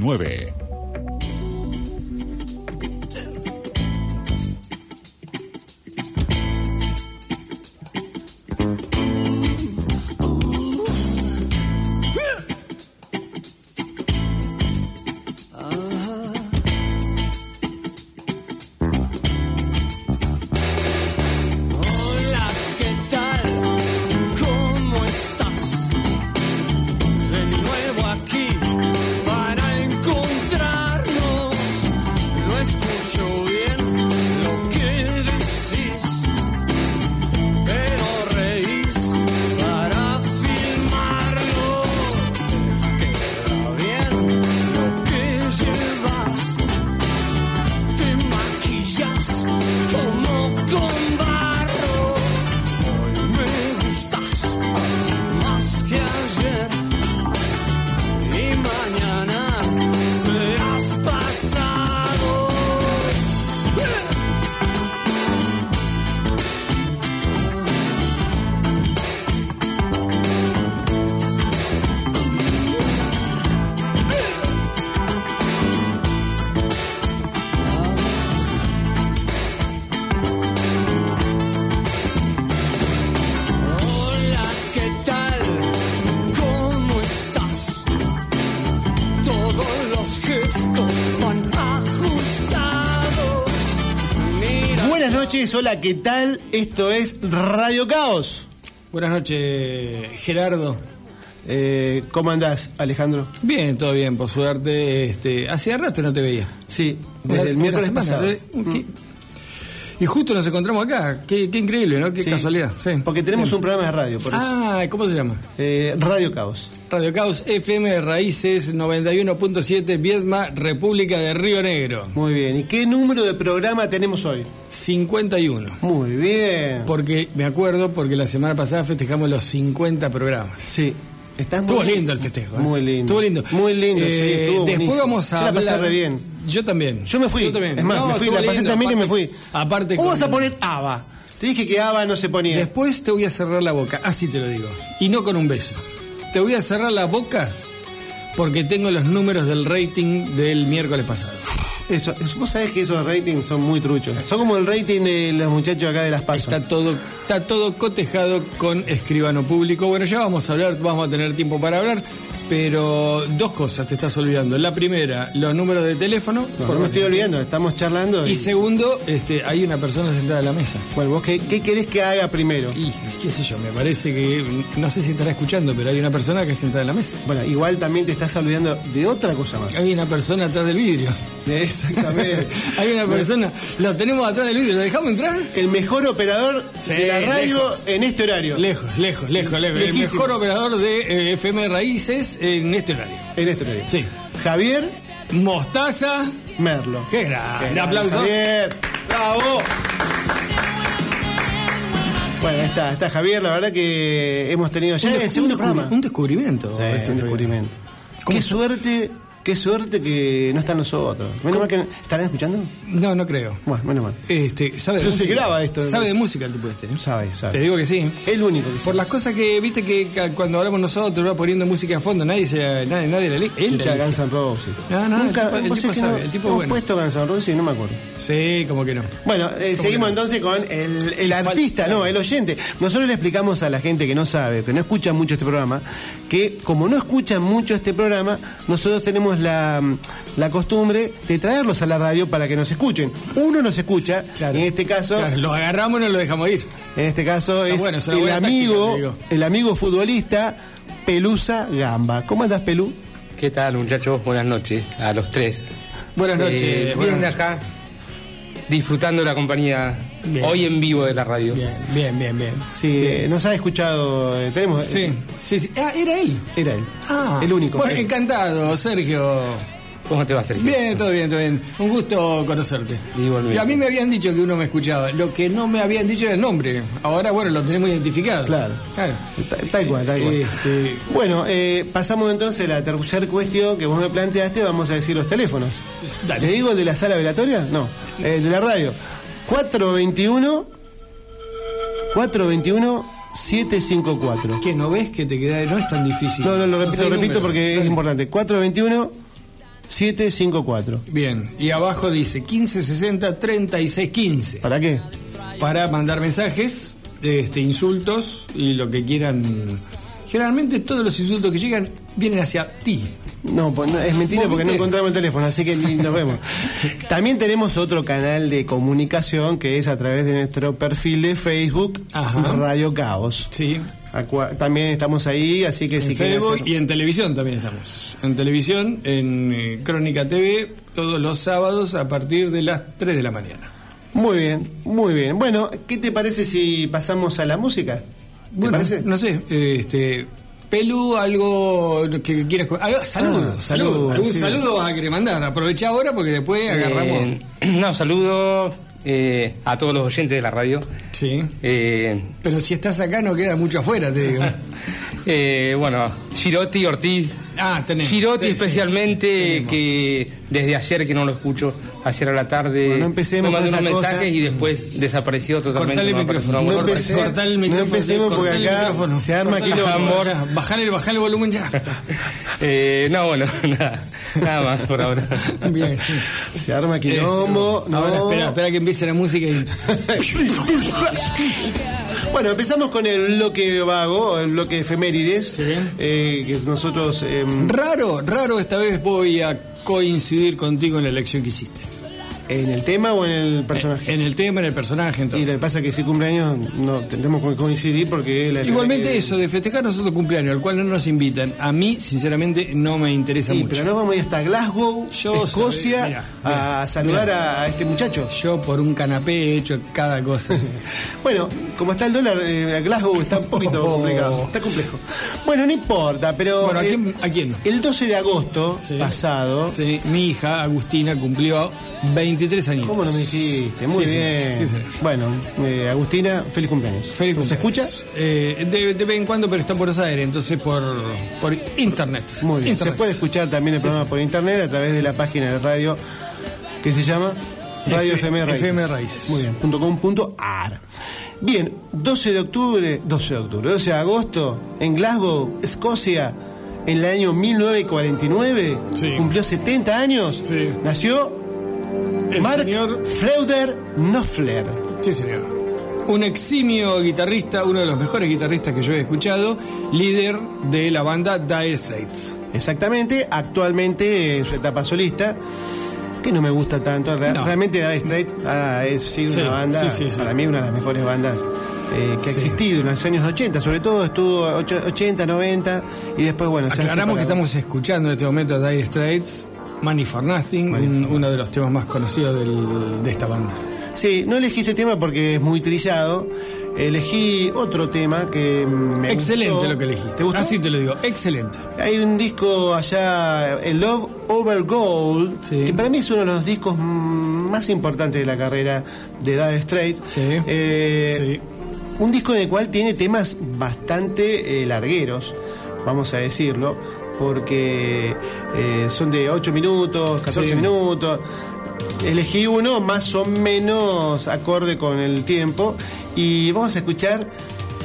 2019. Noches, hola, ¿qué tal? Esto es Radio Caos. Buenas noches, Gerardo. Eh, ¿Cómo andás, Alejandro? Bien, todo bien, por suerte. Este, hacía rato no te veía. Sí, desde Una- el miércoles pasado. ¿Qué? Y justo nos encontramos acá. Qué, qué increíble, ¿no? Qué Sí, casualidad. Sí. Porque tenemos Bien. un programa de radio, por eso. Ah, ¿cómo se llama? Eh, radio Caos. Radio Caos FM de Raíces 91.7 Viedma, República de Río Negro. Muy bien. ¿Y qué número de programa tenemos hoy? 51. Muy bien. Porque me acuerdo porque la semana pasada festejamos los 50 programas. Sí. Estás muy Estuvo lindo el festejo. ¿eh? Muy lindo. Estuvo lindo. Muy lindo, sí, Eh, estuvo Después buenísimo. vamos a Yo la pasé hablar- re bien. Yo también. Yo me fui. también. Es más, No, me fui, la pasé lindo. también que me Aparte- fui. Aparte Vamos con- a poner ABBA. Te dije que ABBA no se ponía. Después te voy a cerrar la boca, así te lo digo. Y no con un beso. Te voy a cerrar la boca porque tengo los números del rating del miércoles pasado. Eso, vos sabés que esos ratings son muy truchos. Son como el rating de los muchachos acá de Las Pasos. Está todo, está todo cotejado con escribano público. Bueno, ya vamos a hablar, vamos a tener tiempo para hablar. Pero dos cosas te estás olvidando. La primera, los números de teléfono. No, por no me estoy olvidando, estamos charlando. Y segundo, este, hay una persona sentada a la mesa. Bueno, vos qué, qué querés que haga primero? Y qué sé yo, me parece que, no sé si estará escuchando, pero hay una persona que es sentada en la mesa. Bueno, igual también te estás olvidando de otra cosa más. Hay una persona atrás del vidrio. Exactamente. hay una persona, lo tenemos atrás del vidrio, ¿lo dejamos entrar? El mejor operador Sí, de la radio lejos. en este horario. Lejos, lejos, lejos, lejos. El mejor operador de eh, FM Raíces en este horario. En este horario. Sí. Javier Mostaza. Merlo. Qué grande. Qué Aplausos. Javier. Bravo. Bueno, está, está Javier, la verdad que hemos tenido ya Un, un descubri- programa. un descubrimiento. Sí, este un descubrimiento. ¿Cómo Qué suerte, qué suerte que no están nosotros. Menos mal que no- ¿Estarán escuchando? No, no creo. Bueno, menos mal. Este, sabe de Pero se música. graba esto, Sabe de música el tipo este. ¿eh? Sabe, sabe. Te digo que sí. El único que Por sabe. las cosas que, viste que cuando hablamos nosotros, va poniendo música a fondo, nadie se nadie, nadie la elige. Él la. Guns N' Roses. No, no, el Nunca, tipo- el tipo sabés que sabe, no- el tipo hemos bueno. puesto Guns N' Roses y no me acuerdo. Sí, como que no. Bueno, eh, seguimos entonces con el, el fal- artista, no, el oyente. Nosotros le explicamos a la gente que no sabe, que no escucha mucho este programa, que como no escuchan mucho este programa, nosotros tenemos la, la costumbre de traerlos a la radio para que nos escuchen. Uno nos escucha, Claro. en este caso, Claro, lo agarramos y no lo dejamos ir. en este caso Está es bueno, el amigo, el amigo futbolista Pelusa Gamba. ¿Cómo andas, Pelú? ¿Qué tal, muchachos? Buenas noches a los tres. Buenas noches. Eh, buenas bien noches. acá, disfrutando la compañía Bien. hoy en vivo de la radio. Bien, bien, bien, bien. Sí, eh, nos ha escuchado, eh, tenemos... Sí, sí, sí. Ah, era él. Era él. Ah, el único. Bueno, encantado, Sergio. ¿Cómo te va, Sergio? Bien, todo bien, todo bien. Un gusto conocerte. Igualmente. Y a mí me habían dicho que uno me escuchaba. Lo que no me habían dicho era el nombre. Ahora, bueno, lo tenemos identificado. Claro. Claro. Ta- Tal cual, tal cual. Este, Bueno, eh, pasamos entonces a la tercera cuestión que vos me planteaste, vamos a decir los teléfonos. Dale. ¿Le digo el de la sala velatoria? No, el de la radio. 421 421 754. ¿Qué no ves que te queda? No es tan difícil. No, no, lo repito, lo repito porque es importante. 421 754. Bien, y abajo dice 1560 3615 ¿Para qué? para mandar mensajes, este, insultos y lo que quieran. Generalmente todos los insultos que llegan vienen hacia ti. No, pues no, es mentira ¿Vos porque no encontramos el teléfono, así que nos vemos. También tenemos otro canal de comunicación que es a través de nuestro perfil de Facebook, Ajá. Radio Caos. Sí. También estamos ahí, así que En si Facebook hacer- y en televisión también estamos. En televisión, en eh, Crónica TV, todos los sábados a partir de las 3 de la mañana. Muy bien, muy bien. Bueno, ¿qué te parece si pasamos a la música? ¿Te Bueno, parece? no sé, eh, este. Pelu, algo que quieras. algo- Saludos, Ah, saludos. saludos, ¿Algún sí. saludo vas a querer mandar? Aprovecha ahora porque después agarramos. Eh, no, saludo eh, a todos los oyentes de la radio. Sí. Eh, Pero si estás acá no queda mucho afuera, te digo. eh, bueno, Girotti, Ortiz. Ah, tenés. Girotti especialmente, Tenemos. que desde ayer que no lo escucho, ayer a la tarde Bueno, no empecemos con unos mensajes y después desapareció totalmente. Cortale el no micrófono. No voz. corta- empecé- cortale el no micrófono. empecemos porque el acá se arma quilombo. tambora. Bajale, bajale el volumen ya. Eh, no, bueno, nada, nada más por ahora. Bien, sí. Se arma quilombo. No. Ahora espera, espera que empiece la música y. Bueno, empezamos con el bloque vago, el bloque efemérides, Sí. eh, que nosotros... em, Raro, raro esta vez voy a coincidir contigo en la elección que hiciste. ¿En el tema o en el personaje? En el tema, en el personaje, en todo. Y lo que pasa es que si cumpleaños no tendremos que coincidir porque la Igualmente que- eso, de festejar nosotros cumpleaños, al cual no nos invitan, a mí sinceramente no me interesa Sí, mucho. pero no vamos a ir hasta Glasgow, Yo Escocia, mirá, a saludar a, a este muchacho. Yo por un canapé he hecho cada cosa. Bueno, como está el dólar, eh, Glasgow está un poquito Oh. complicado, está complejo. Bueno, no importa, pero Bueno, ¿a eh, quién- a quién? el 12 de agosto Sí. pasado, Sí, mi hija Agustina cumplió 23 años. ¿cómo no me dijiste? Muy Sí, bien. sí, bueno, eh, Agustina, feliz cumpleaños. Feliz ¿Se cumpleaños. escucha? Eh, de, de vez en cuando, pero está en Buenos Aires, entonces por, por internet. Muy bien. Internet. Se puede escuchar también el programa por internet a través de la página de radio que se llama Radio F- FM Raíces. FM Raíces. Muy bien, punto com punto ar. Bien, 12 de octubre, 12 de octubre, 12 de agosto, en Glasgow, Escocia, en el año 1949, Sí. cumplió 70 años, Sí. nació El Mark señor- Freuder Knopfler. Sí, señor. Un eximio guitarrista, uno de los mejores guitarristas que yo he escuchado, líder de la banda Dire Straits. Exactamente, actualmente en su etapa solista, que no me gusta tanto. No. Realmente Dire Straits ah, es sí, Sí, una banda, sí, para mí una de las mejores bandas eh, que ha existido en los años 80, sobre todo estuvo ocho- 80, 90 y después, bueno, se Aclaramos que separado. estamos escuchando en este momento a Dire Straits, Money for Nothing, un- uno de los temas más conocidos del- de esta banda. Sí, no elegí este tema porque es muy trillado. Elegí otro tema que me Excelente gustó. lo que elegiste. ¿Te gustó? Así te lo digo, excelente. Hay un disco allá, el Love Over Gold, Sí. que para mí es uno de los discos más importantes de la carrera de Dire Straits. Sí. Eh, Un disco en el cual tiene temas bastante eh, largueros, vamos a decirlo, porque eh, son de 8 minutos, 14 Sí. minutos. Elegí uno más o menos acorde con el tiempo y vamos a escuchar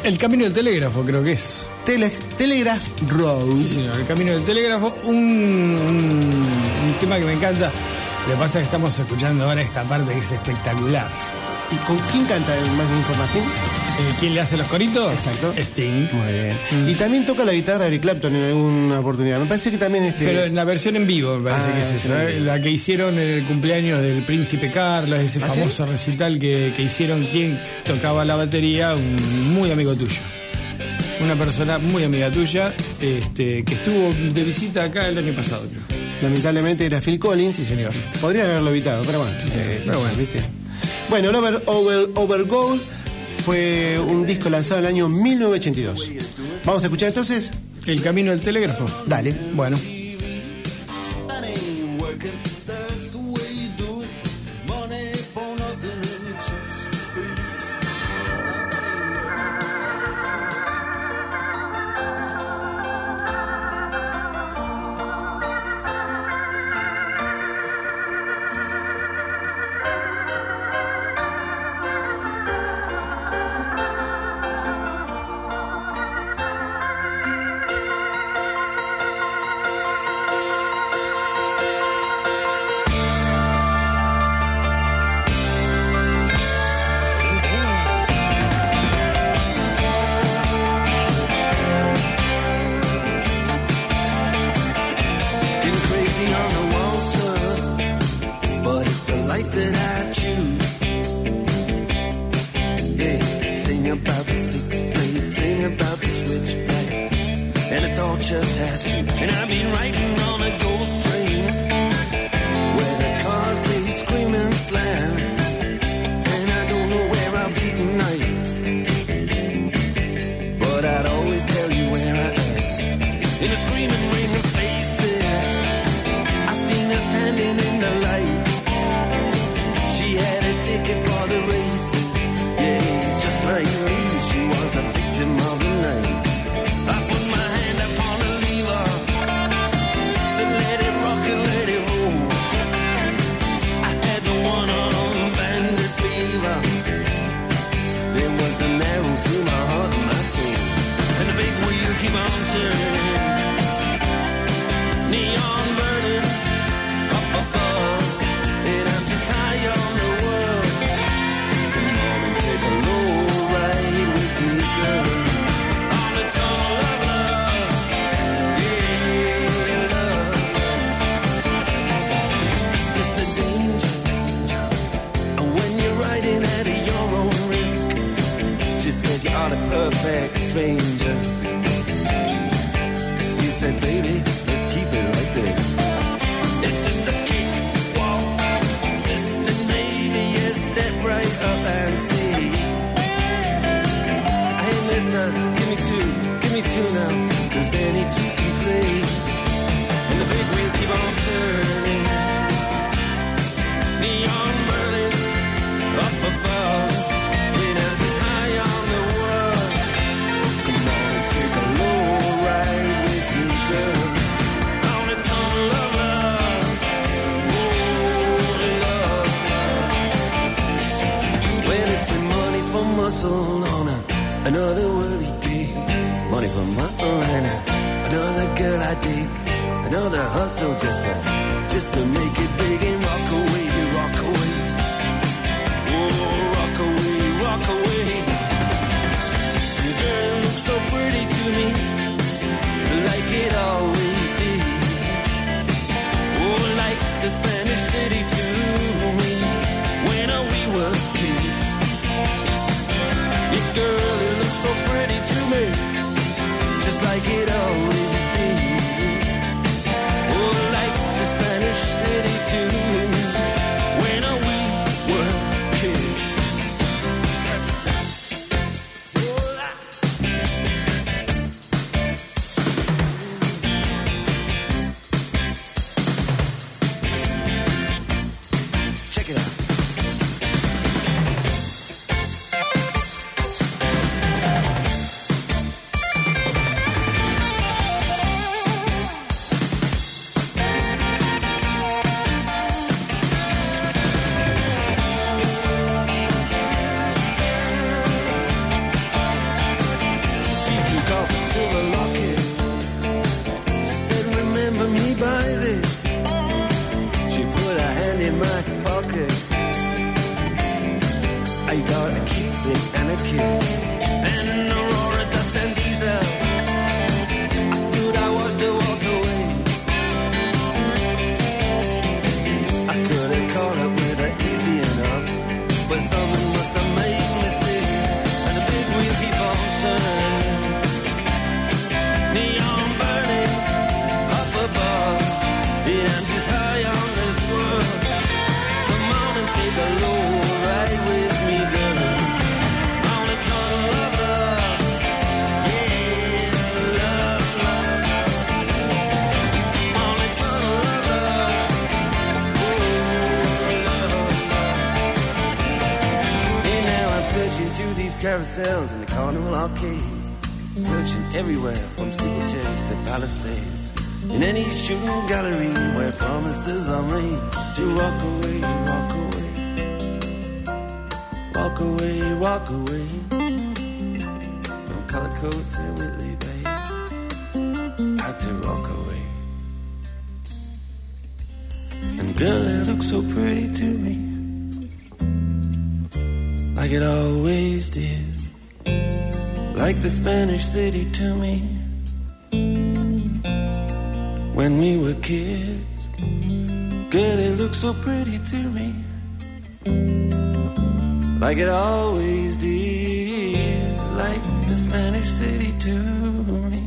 El camino del telégrafo creo que es. Tele- Telegraph Road. Sí, señor, el camino del telégrafo, un, un- un tema que me encanta. Lo que pasa es que estamos escuchando ahora esta parte que es espectacular. ¿Y con quién canta el más información? Eh, ¿Quién le hace los coritos? Exacto. Sting. Muy bien. Mm. Y también toca la guitarra Eric Clapton en alguna oportunidad. Me parece que también este. Pero en la versión en vivo, me parece ah, que es eso. La que hicieron en el cumpleaños del príncipe Carlos, ese ¿Ah, famoso recital que, que hicieron quien tocaba la batería, un muy amigo tuyo una persona muy amiga tuya, este, que estuvo de visita acá el año pasado. Lamentablemente era Phil Collins. Sí, señor. Podrían haberlo evitado, pero bueno. Sí, pero bueno, viste. Bueno, Lover Over, over Gold fue un disco lanzado en el año 1982. Vamos a escuchar entonces. El camino del telégrafo. Dale. Bueno. and a kiss. And no carousels in the carnival arcade. Searching everywhere from steeplechase to palisades. In any shooting gallery where promises are made to walk away, walk away. Walk away, walk away. From color coats and Whitley Bay. Had to walk away. And girl, it looks so pretty to me. Like it always did. Like the Spanish city to me. When we were kids. Girl, it looked so pretty to me. Like it always did. Like the Spanish city to me.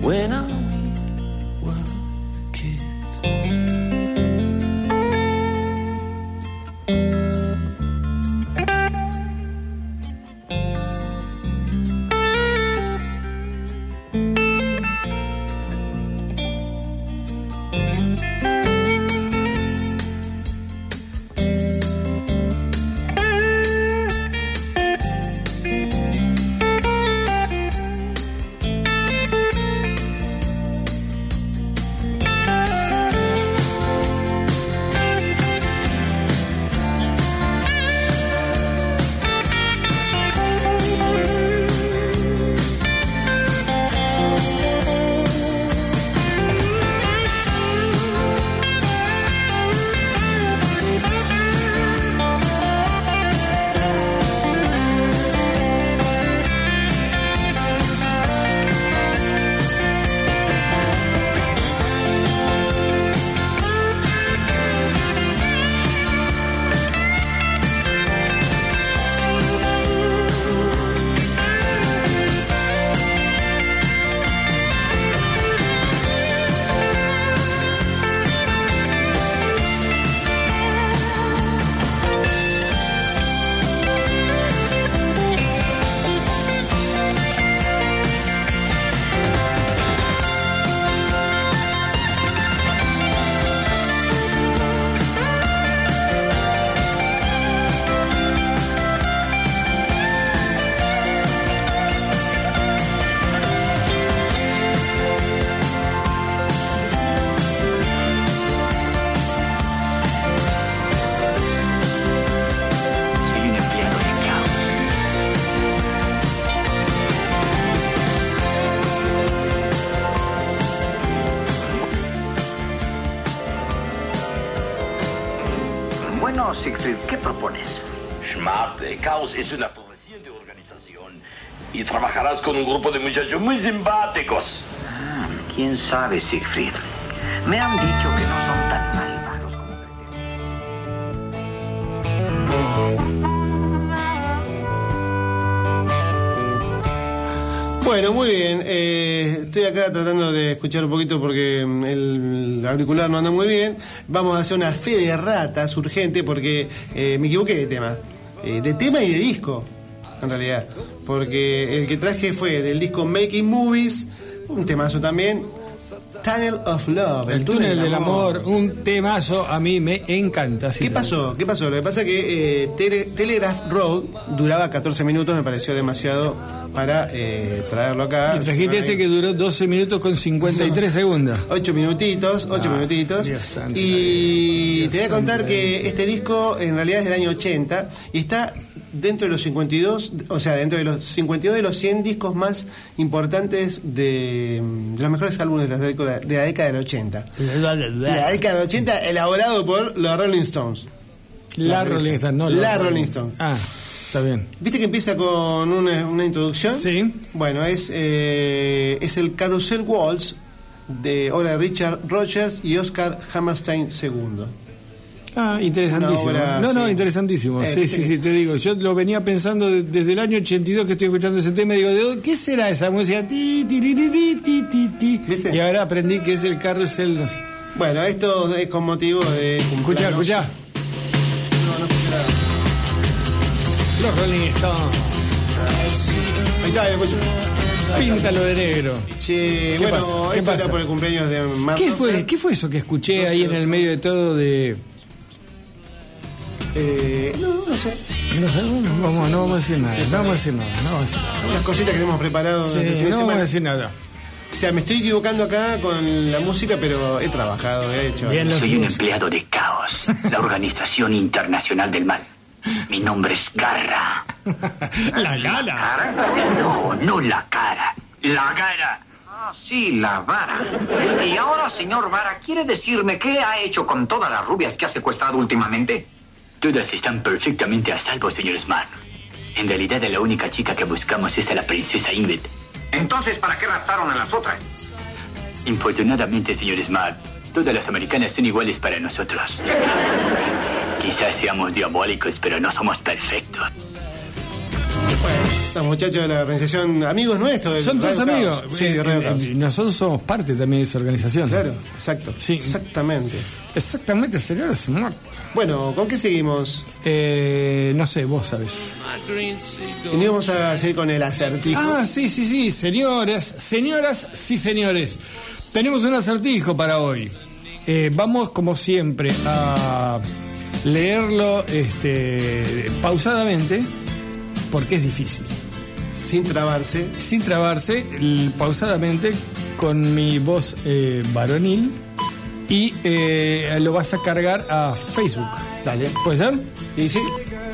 When we ¿Quién sabe, Siegfried? Me han dicho que no son tan malvados como pretenden. Bueno, muy bien. eh, estoy acá tratando de escuchar un poquito porque mm, el auricular no anda muy bien. Vamos a hacer una fe de ratas urgente porque eh, me equivoqué de tema. Eh, de tema y de disco, en realidad. Porque el que traje fue del disco Making Movies, un temazo también. Tunnel of Love. El túnel del amor, un temazo, a mí me encanta. ¿Qué pasó? ¿Qué pasó? Lo que pasa es que eh, Tele- Telegraph Road duraba 14 minutos, me pareció demasiado para eh, traerlo acá. Y trajiste este que duró 12 minutos con 53 segundos. 8 minutitos, 8 Ah, minutitos. Dios santo, y Dios te voy a contar santo. que este disco en realidad es del año 80 y está dentro de los 52, o sea, dentro de los 52 de los 100 discos más importantes de, de los mejores álbumes de la década, de la década del 80. La década del 80 elaborado por los Rolling Stones. La Rolling Stone, no La Rolling Stone. Ah, está bien. ¿Viste que empieza con una, una introducción? Sí. Bueno, es, eh, es el Carousel Waltz de obra de Richard Rogers y Oscar Hammerstein II. Ah, interesantísimo. Obra, no, no, sí. interesantísimo. Eh, sí, sí, sí, te digo. Yo lo venía pensando de- desde el año 82 que estoy escuchando ese tema. y Digo, ¿de ¿qué será esa música? Ti, ti, ti, ti. Y ahora aprendí que es el carrusel. No sé. Bueno, esto es con motivo de. Escuchá, cumpleaños. escuchá. No, no escuché nada. Los Rolling Stones. Ahí está, ahí escucho. Píntalo de negro. Che, ¿Qué bueno, pasa? ¿Qué esto pasa? era por el cumpleaños de Marta. ¿Qué fue, ¿Qué fue eso que escuché No ahí sé. en el medio de todo de... Eh, no, no sé. No, sé, bueno, vamos, no vamos a decir nada, no vamos a decir nada, no vamos a decir nada. Unas cositas que tenemos preparado Sí, durante el fin de no vamos a decir nada. O sea, me estoy equivocando acá con la música, pero he trabajado, he hecho. Bien, Soy un empleado de Caos, la Organización Internacional del Mal. Mi nombre es Garra. La gala. ¿Cara? No, no la cara. La cara. Ah, sí, la vara. Y ahora, señor Vara, ¿quiere decirme qué ha hecho con todas las rubias que ha secuestrado últimamente? Todas están perfectamente a salvo, señor Smart. En realidad, la única chica que buscamos es a la princesa Ingrid. Entonces, ¿para qué raptaron a las otras? Infortunadamente, señor Smart, todas las americanas son iguales para nosotros. Quizás seamos diabólicos, pero no somos perfectos. Los muchachos de la organización, amigos nuestros. del Son todos Radio amigos. Sí, Eh, eh, nosotros somos parte también de esa organización. Claro, exacto. Sí. Exactamente. Exactamente, señor Smart. Bueno, ¿con qué seguimos? Eh, no sé, vos sabés. Y vamos a seguir con el acertijo. Ah, sí, sí, sí, señores, señoras, sí, señores. Tenemos un acertijo para hoy. Eh, vamos, como siempre, a leerlo este, pausadamente, porque es difícil. Sin trabarse. Sin trabarse, pausadamente, con mi voz eh, varonil. Y eh, lo vas a cargar a Facebook. Dale. ¿Puede ser? Y sí,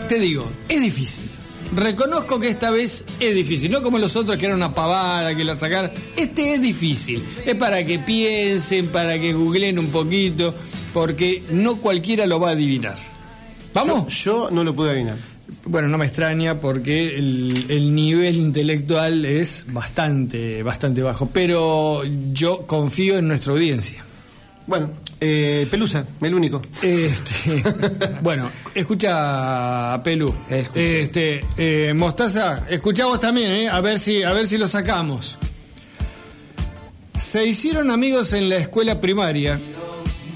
Te digo, es difícil. Reconozco que esta vez es difícil, no como los otros que era una pavada, que la sacaron. Este es difícil. Es para que piensen, para que googleen un poquito, porque no cualquiera lo va a adivinar. ¿Vamos? yo no lo pude adivinar. Bueno, no me extraña porque el, el nivel intelectual es bastante, bastante bajo, pero yo confío en nuestra audiencia. Bueno, eh, Pelusa, el único. Este, bueno, escucha, Pelu. Este, eh, Mostaza, escucha vos también, ¿eh? A ver si, a ver si lo sacamos. Se hicieron amigos en la escuela primaria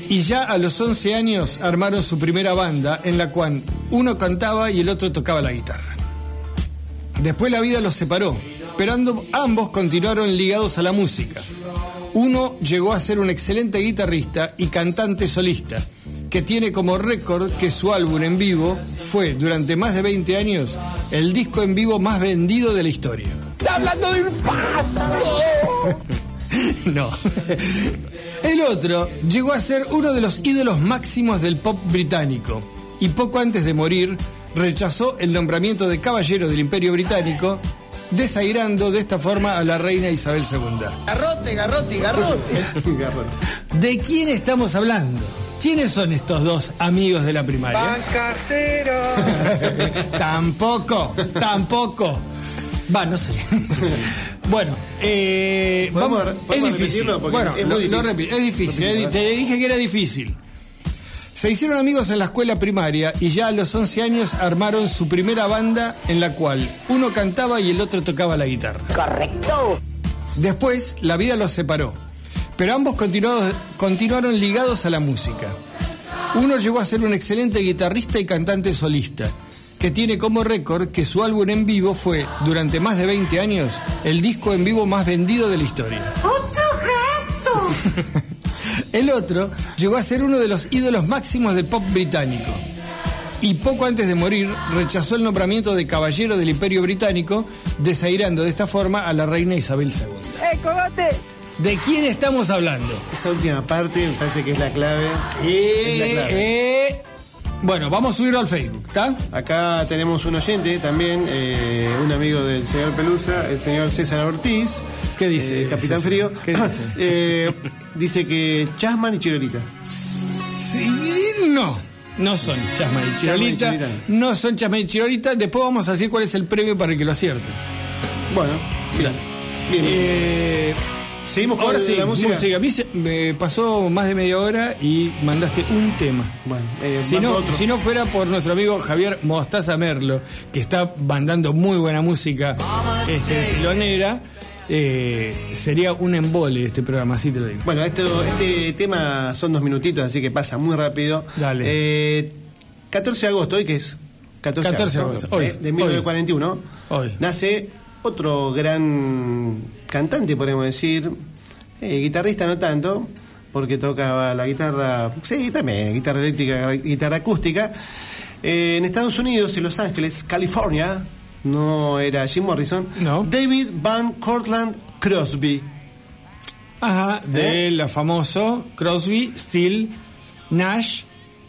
y ya a los 11 años armaron su primera banda en la cual uno cantaba y el otro tocaba la guitarra. Después la vida los separó, pero ando- ambos continuaron ligados a la música. Uno llegó a ser un excelente guitarrista y cantante solista, que tiene como récord que su álbum en vivo fue, durante más de 20 años, el disco en vivo más vendido de la historia. ¡Está hablando de un! No. El otro llegó a ser uno de los ídolos máximos del pop británico y poco antes de morir rechazó el nombramiento de caballero del Imperio Británico, desairando de esta forma a la reina Isabel II. Garrote, garrote, garrote. Garrote. ¿De quién estamos hablando? ¿Quiénes son estos dos amigos de la primaria? tampoco, tampoco. Va, no sé. bueno, eh, ¿Podemos- vamos, podemos es difícil. repetirlo? Porque Bueno, es lo- muy lo difícil. repito, es difícil. Repítelo, eh, Te dije que era difícil. Se hicieron amigos en la escuela primaria y ya a los 11 años armaron su primera banda en la cual uno cantaba y el otro tocaba la guitarra. Correcto. Después, la vida los separó, pero ambos continuaron ligados a la música. Uno llegó a ser un excelente guitarrista y cantante solista, que tiene como récord que su álbum en vivo fue, durante más de 20 años, el disco en vivo más vendido de la historia. El otro llegó a ser uno de los ídolos máximos del pop británico. Y poco antes de morir, rechazó el nombramiento de caballero del Imperio Británico, desairando de esta forma a la reina Isabel II. ¡Eh, cogote! ¿De quién estamos hablando? Esa última parte me parece que es la clave. Eh, Es la clave. eh, bueno, vamos a subirlo al Facebook, ¿está? Acá tenemos un oyente también, eh, un amigo del señor Pelusa, el señor César Ortiz. ¿Qué dice, Eh, Capitán César? Frío. ¿Qué dice? Eh, dice que Chasman y Chirolita. Sí, no, no son Chasma y Chirolita. Y Chirolita. No son Chasma y Chirolita. Después vamos a decir cuál es el premio para el que lo acierte. Bueno, bien. Bien. Eh, Seguimos con ahora sí, la música. A mí se- me pasó más de media hora y mandaste un tema. Bueno, eh, Si mando no, otro. si no fuera por nuestro amigo Javier Mostaza Merlo, que está mandando muy buena música este, telonera, eh, sería un embole este programa, así te lo digo. Bueno, esto, este tema son dos minutitos, así que pasa muy rápido. Dale. Eh, 14 de agosto, ¿hoy qué es? 14, 14 de agosto, hoy, eh, de 1941. Hoy. Nace otro gran cantante, podemos decir. Eh, guitarrista no tanto, porque tocaba la guitarra, sí, también, guitarra eléctrica, guitarra acústica. Eh, en Estados Unidos, en Los Ángeles, California, no era Jim Morrison, No. David Van Cortland Crosby. Ajá, de ¿Eh? la famoso Crosby, Steele, Nash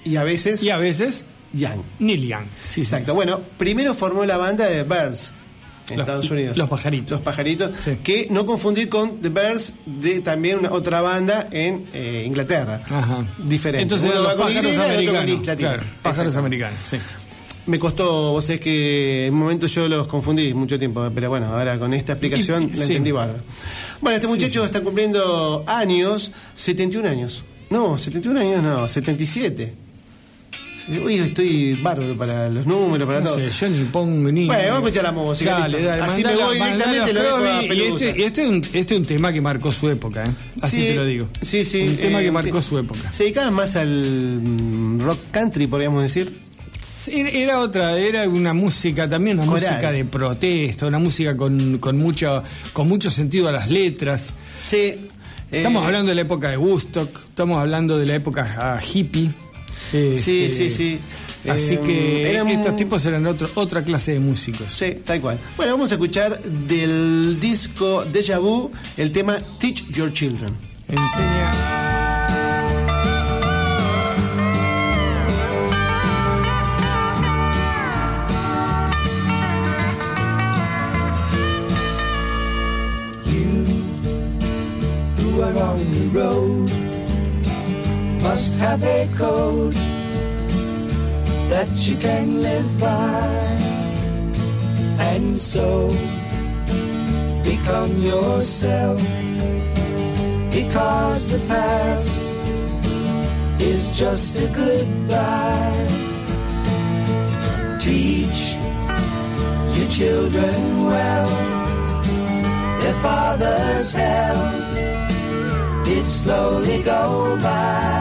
Y a veces y a veces Young. Neil Young. Sí, Exacto. Bueno, primero formó la banda de Birds en Los- Estados Unidos. los pajaritos. Los pajaritos. Sí. Que no confundir con The Birds de también una otra banda en eh, Inglaterra. Ajá. Diferente. Entonces Uno los pájaros con americanos. Claro, pájaros americanos, sí. Me costó, vos sabés que en un momento yo los confundí mucho tiempo, pero bueno, ahora con esta explicación Y- y- la sí. entendí bárbaro. Bueno, este muchacho está cumpliendo años, 71 años. No, 71 años no, 77. Uy, estoy bárbaro para los números, para No todo. sé, yo ni pongo ni. Bueno, vamos a escuchar la música, Dale, dale. Así me mandala- voy mandala directamente, lo dejo Y este, y este es un, este es un tema que marcó su época, ¿eh? Así Sí, te lo digo. Sí, sí. Un tema eh, que marcó te- su época. Se dedicaban más al mm, rock country, podríamos decir. Era otra, era una música también, una Coral. música de protesta, una música con, con, mucho, con mucho sentido a las letras. Sí. Estamos eh, hablando de la época de Woodstock, estamos hablando de la época ah, hippie. Sí, Este, sí, sí. Así Eh, que eran- estos tipos eran otro, otra clase de músicos. Sí, tal cual. Bueno, vamos a escuchar del disco Deja Vu el tema Teach Your Children. Enseña. who are on the road must have a code that you can live by. And so become yourself because the past is just a goodbye. Teach your children well their father's hell did slowly go by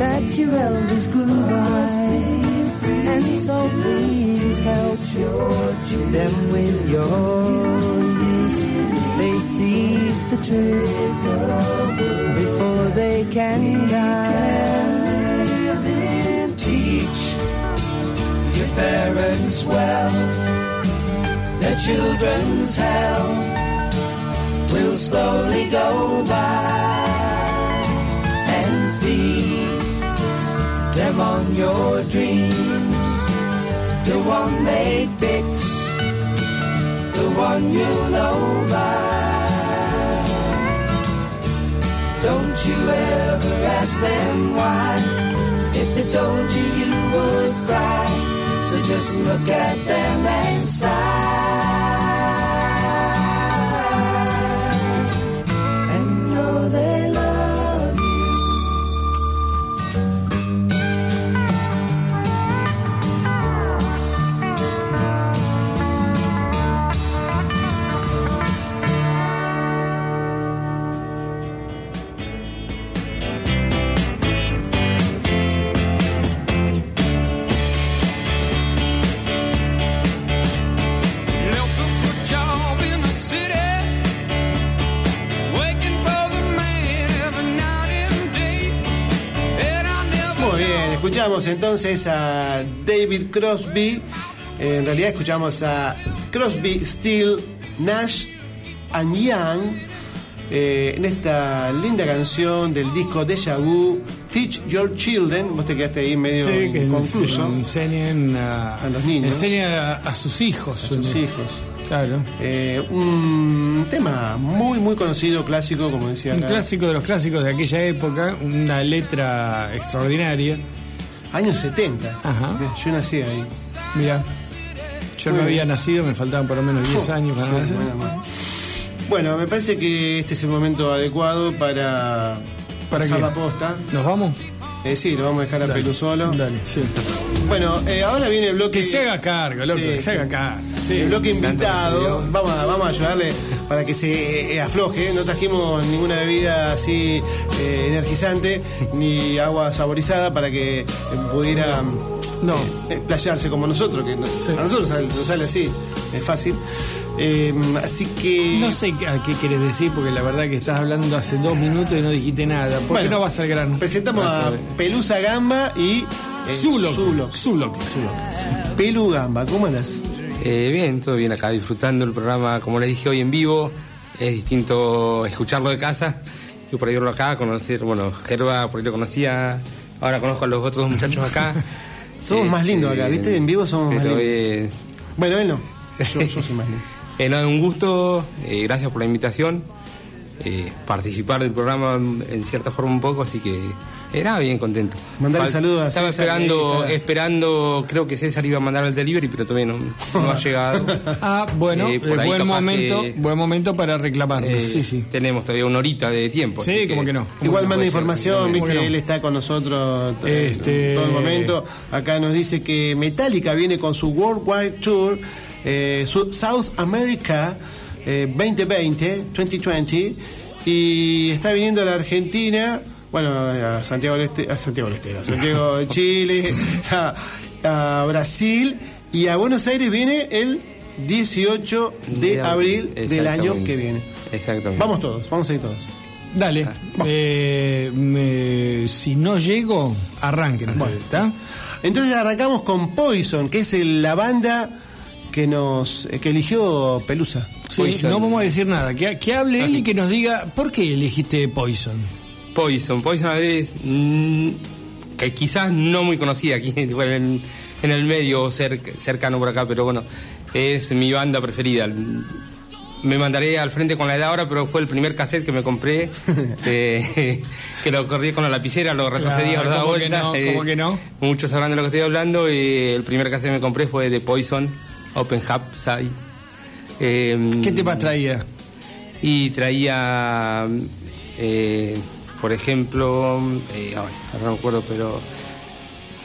that your elders grew by. And so please help them with your youth. They see the truth before they can die. Teach your parents well. Their children's hell will slowly go by on your dreams. The one they picked, the one you know by. Don't you ever ask them why, if they told you you would cry. So just look at them entonces a David Crosby. En realidad escuchamos a Crosby, Steele, Nash and Young eh, en esta linda canción del disco Deja Vu, Teach Your Children. Vos te quedaste ahí medio Sí, que concluso. enseñen a, A los niños. enseñen a, a sus hijos. A sus hijos. Claro. Eh, un tema muy, muy conocido, clásico, como decía Un acá. clásico de los clásicos de aquella época, una letra extraordinaria. Años 70. Ajá. Yo nací ahí. Mira, yo Muy no bien. había nacido, me faltaban por lo menos 10 Oh, años para sí, nacer. bueno, me parece que este es el momento adecuado para, ¿Para pasar qué? la posta. ¿Nos vamos? Eh, sí, lo vamos a dejar a Dale. Pelu solo. Dale, sí. Bueno, eh, ahora viene el bloque. Que se haga cargo, loco, Sí, que sí. se haga cargo. Sí. el bloque invitado, vamos a, vamos a ayudarle para que se eh, afloje. No trajimos ninguna bebida así eh, energizante ni agua saborizada para que eh, pudiera No. eh, explayarse como nosotros, que no- a nosotros sale- nos sale así, es fácil. Eh, así que. No sé a qué quieres decir, porque la verdad que estás hablando hace dos minutos y no dijiste nada. ¿Por Bueno, qué no vas al grano? Presentamos a. Pelusa Gamba y. eh, Zulo. Zulo. Zulo. Pelu Gamba, ¿cómo andás? Eh, bien, todo bien acá, disfrutando el programa, como les dije hoy en vivo. Es distinto escucharlo de casa que por ahí verlo acá, conocer, bueno, Gerba por ahí lo conocía, ahora conozco a los otros muchachos acá. Somos más lindos acá, ¿viste? En vivo somos más lindos. es- Bueno, él no. Yo, yo soy más lindo. Eh, no, un gusto, eh, gracias por la invitación. eh, participar del programa en cierta forma un poco, así que era bien contento. Mandale Fal- saludos a Estaba César, esperando, esperando, creo que César iba a mandar el delivery, pero todavía no, no ha llegado. Ah, bueno, Eh, eh, por buen momento, que- buen momento para reclamarlo. Eh, sí, sí. Tenemos todavía una horita de tiempo. Sí, como que no. Igual manda ser, información, viste, ¿Cómo que no? él está con nosotros Este- todo el momento. Acá nos dice que Metallica viene con su Worldwide Tour, South America eh, 2020, 2020, y está viniendo a la Argentina, bueno, a Santiago del Este, a Santiago del Estero, a Santiago de Chile, a, a Brasil, y a Buenos Aires viene el 18 de abril del año que viene. Exactamente. Vamos todos, vamos a ir todos. Dale. Eh, me- si no llego, arranquen. ¿está? Entonces arrancamos con Poison, que es el- la banda que nos eh, que eligió Pelusa. Sí, Poison. no vamos a decir nada. Que, que hable él y que nos diga por qué elegiste Poison. Poison. Poison es mm, que quizás no muy conocida aquí bueno, en, en el medio o cer- cercano por acá, pero bueno, es mi banda preferida. Me mandaré al frente con la edad ahora, pero fue el primer cassette que me compré, eh, que lo corrí con la lapicera, lo retrocedía, Claro, ¿cómo que vuelta. no? ¿Cómo que no? Muchos sabrán de lo que estoy hablando. el primer cassette que me compré fue de Poison, Open Hub Side. Eh, ¿Qué temas traía? y traía, eh, por ejemplo, eh, ay, no me acuerdo, pero...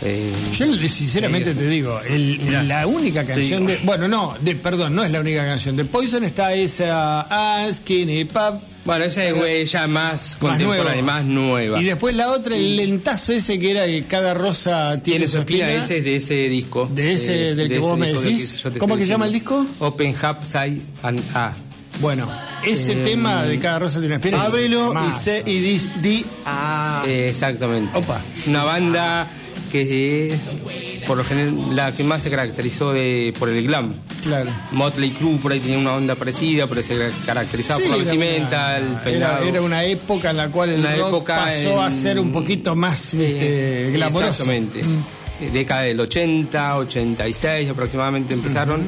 eh, Yo sinceramente eh, te digo, el- Mirá, la única canción de. Bueno, no, de, perdón, no es la única canción. De Poison está esa Ah, Skinny Pop. Bueno, esa es güey, ya más Más contemporánea, nueva. más nueva. Y después la otra, el lentazo ese que era que cada rosa tiene, su espina, ese es de ese disco. De ese Eh, del que ese vos me decís. que ¿Cómo que se llama el disco? Open Hub Side and A. Bueno, ese Eh, tema de cada rosa tiene una espina. es Ábrelo y, se, y dis- di ah. Eh, exactamente. Opa. Una banda que eh, por lo general la que más se caracterizó de, por el glam. Claro. Motley Crue por ahí tenía una onda parecida, pero se caracterizaba Sí, por la vestimenta, una- el peinado. Era, era una época en la cual el Una rock época pasó a ser un poquito más este, Sí, glamoroso. Exactamente. Mm. Eh, Década del 80, 86 aproximadamente empezaron.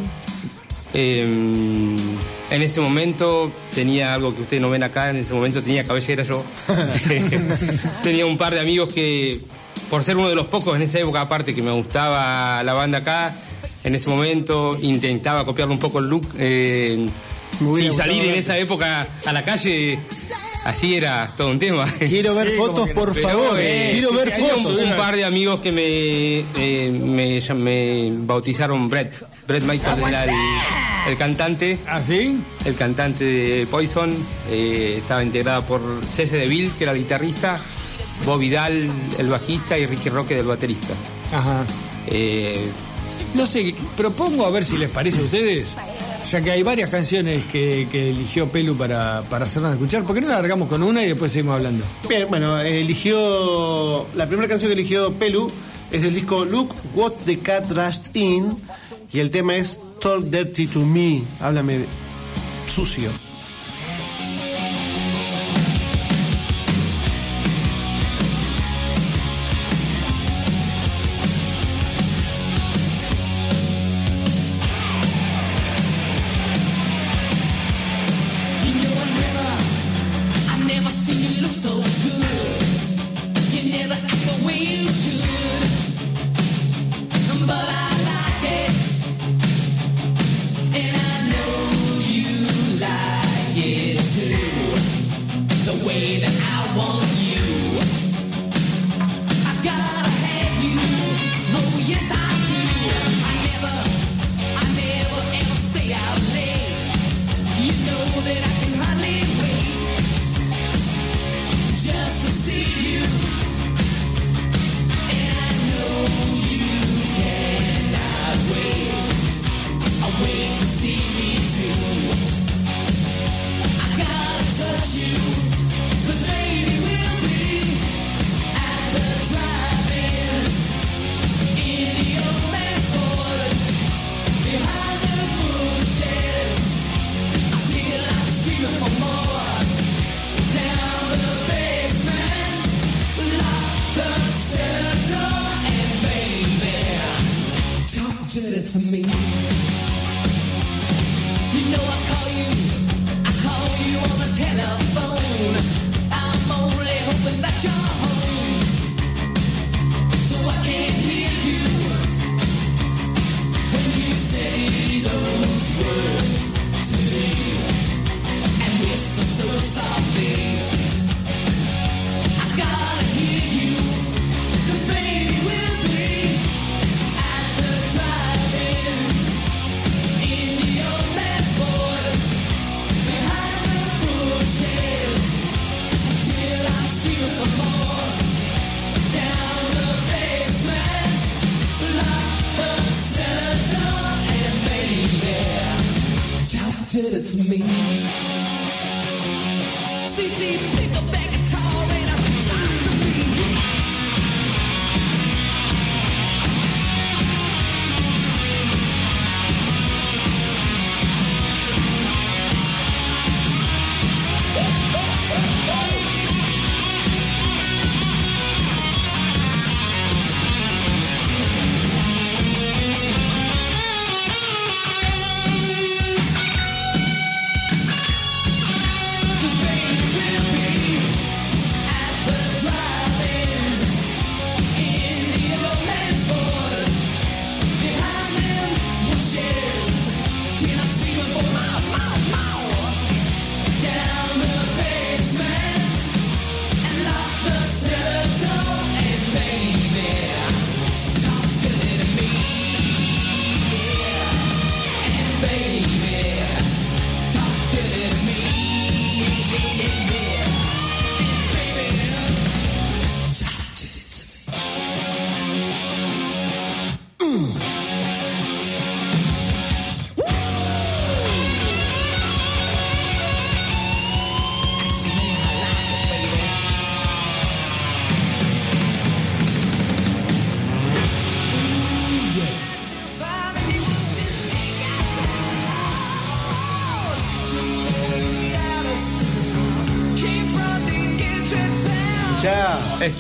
Eh, en ese momento tenía algo que ustedes no ven acá, en ese momento tenía cabellera yo. tenía un par de amigos que, por ser uno de los pocos en esa época aparte que me gustaba la banda acá, en ese momento intentaba copiarle un poco el look. eh, y salir en esa época a la calle, así era todo un tema. Quiero ver Sí, fotos, no. por Pero, favor. eh, Quiero ver fotos. Un, un par de amigos que me, eh, me, me bautizaron Brett. Brett Michael era el, el cantante. ¿Ah, sí? El cantante de Poison. eh, estaba integrada por Cese DeVille, que era el guitarrista. Bob Vidal, el bajista, y Ricky Roque, del baterista. Ajá. Eh, No sé, propongo a ver si les parece a ustedes, ya que hay varias canciones que, que eligió Pelu para, para hacernos escuchar, ¿por qué no largamos con una y después seguimos hablando? Bien, bueno, eligió. La primera canción que eligió Pelu es del disco Look What the Cat Rushed In. Y el tema es Talk Dirty to Me. Háblame sucio.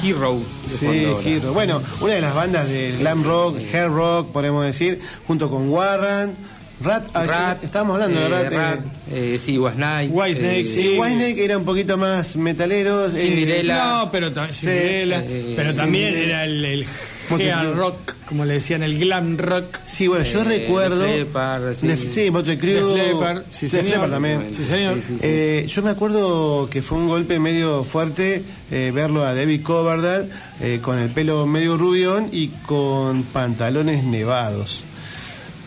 Ya. Es Hero. de Sí, fondo ahora. Hero. Bueno, una de las bandas de glam rock, hair rock, podemos decir, junto con Warrant, Rat, ah, Rat, estábamos hablando de eh, Rat. eh, Rat, eh, sí, Whitesnake. Whitesnake, eh, sí. Whitesnake era un poquito más metalero. eh, Cinderella. No, pero, Cinderella, eh, pero también Cinderella. era el, el rock, como le decían, el glam rock. Sí, bueno, yo Eh, recuerdo. Leppard, sí. Def- sí, Motley Crue. Leppard, sí, señor. También. Sí, señor. Eh, yo me acuerdo que fue un golpe medio fuerte eh, verlo a David Coverdale eh, con el pelo medio rubión y con pantalones nevados.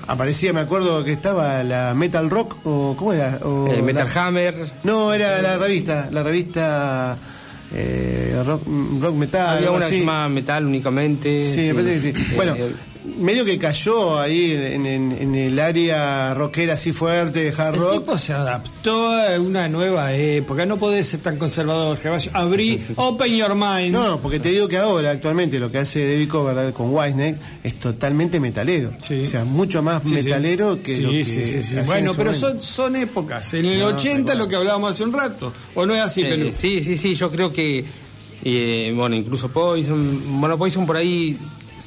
Aparecía, me acuerdo que estaba la Metal Rock, o ¿cómo era? O eh, Metal la- Hammer. No, era la revista, la revista eh, rock, rock Metal. Había una que así. se llamaba Metal únicamente. Sí, me parece que sí. Eh, Bueno, eh, medio que cayó ahí en, en- en el área rockera así fuerte, hard El rock. tipo se adaptó a una nueva época, no podés ser tan conservador, que vaya, abrí, open your mind. No, porque te digo que ahora, actualmente, lo que hace David Coverdale con Whitesnake es totalmente metalero. Sí. O sea, mucho más Sí, sí. metalero que Sí, lo que sí, sí, sí. hacía Bueno, pero momento. son, son épocas. En el No, 80 tal lo que hablábamos hace un rato. ¿O no es así, eh, Pelú? sí, sí, sí, yo creo que, eh, bueno, incluso Poison, bueno, Poison por ahí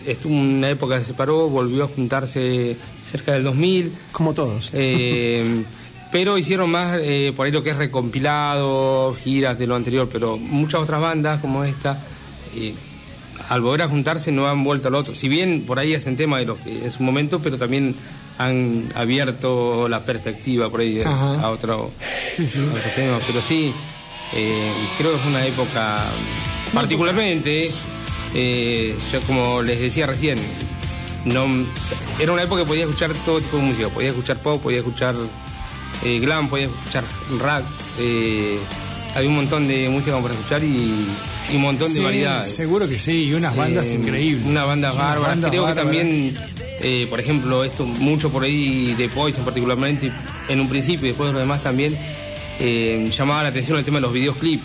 estuvo una época que se separó, volvió a juntarse cerca del 2000. Como todos. Eh, pero hicieron más eh, por ahí lo que es recompilado, giras de lo anterior, pero muchas otras bandas como esta, eh, al volver a juntarse no han vuelto al otro. Si bien por ahí hacen tema de lo que en su momento, pero también han abierto la perspectiva por ahí Ajá. a otro, Sí, sí. a otros temas. Pero sí, creo que es una época particularmente, eh, yo como les decía recién, no, era una época que podía escuchar todo tipo de música, podía escuchar pop, podía escuchar eh, glam, podía escuchar rap, eh, había un montón de música para escuchar y, y un montón de variedades. Seguro que sí, y unas bandas increíbles. Una banda Unas bárbara. bandas Creo bárbaras. que también, por ejemplo, esto mucho por ahí de Poison particularmente, en un principio y después de lo demás también, llamaba la atención el tema de los videoclips.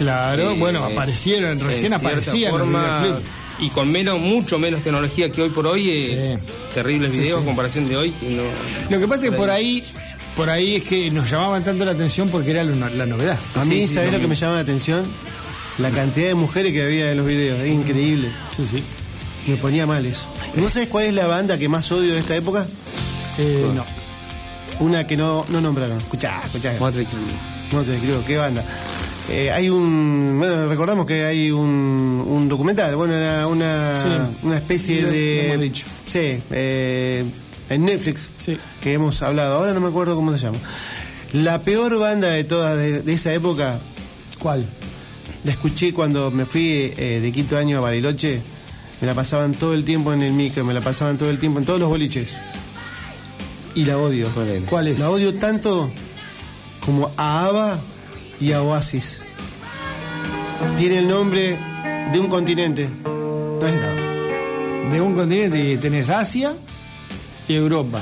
Claro, Eh, bueno, aparecieron, en recién aparecían y con menos, mucho menos tecnología que hoy por hoy, eh, terribles Sí, videos sí. a comparación de hoy. Que no, Lo que pasa es que por ahí, por ahí es que nos llamaban tanto la atención porque era la novedad. A mí, Sí, sí, ¿sabés no, lo que me llama la atención? La cantidad de mujeres que había en los videos, es increíble. Sí, sí. Me ponía mal eso. ¿Y vos sabés cuál es la banda que más odio de esta época? Eh, no. Una que no, no nombraron. Escuchá, escuchá. Motley Crue. ¿qué banda? Eh, hay un. Bueno, recordamos que hay un, un documental, bueno, una, una, Sí. una especie de. dicho. Sí, eh, en Netflix, Sí. que hemos hablado. Ahora no me acuerdo cómo se llama. La peor banda de todas de, de esa época, ¿Cuál? la escuché cuando me fui eh, de quinto año a Bariloche. Me la pasaban todo el tiempo en el micro, me la pasaban todo el tiempo en todos los boliches. Y la odio. ¿Cuál es? La odio tanto como a ABBA y a Oasis. Tiene el nombre de un continente. De un continente tenés Asia y Europa.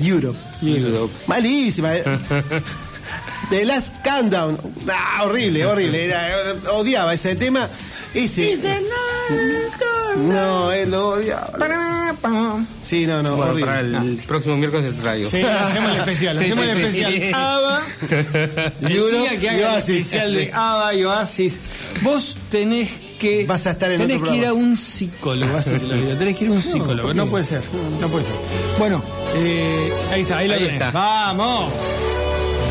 Europe. Europe. Malísima. eh. The Last Countdown. Ah, horrible, horrible. Era- odiaba ese tema. Ese. No, él lo odiaba. Sí, no, no, Bueno, horrible. para el próximo miércoles te traigo. Sí, hacemos el especial, hacemos el especial ABBA. El Europe día que y haga el Oasis. especial de ABBA y Oasis, vos tenés que Vas a estar en tenés otro que ir a programa. un psicólogo, vas a hacer la vida, tenés que ir a un psicólogo, no, puede ser, no puede ser. Bueno, eh, ahí está, ahí la Ahí tenés. está. Vamos.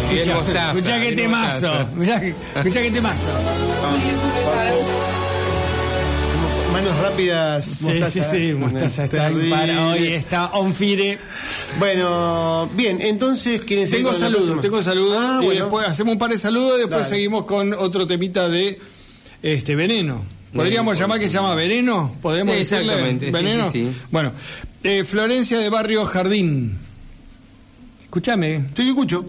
Bien Escuchá, mostaza, escuchá qué bien temazo. mostaza. Mirá, escuchá qué temazo. Manos rápidas. Sí, mostaza. sí, sí, Mostaza está para hoy, está on fire. Bueno, bien, entonces quieren Tengo saludos, tengo saludos. Ah, y bueno. después hacemos un par de saludos y después Dale. seguimos con otro temita de este veneno. ¿Podríamos llamar que se llama veneno? ¿Podemos Sí, decirle exactamente, sí, veneno? sí, sí. Bueno, eh, Florencia de Barrio Jardín. Escúchame. Estoy que escucho.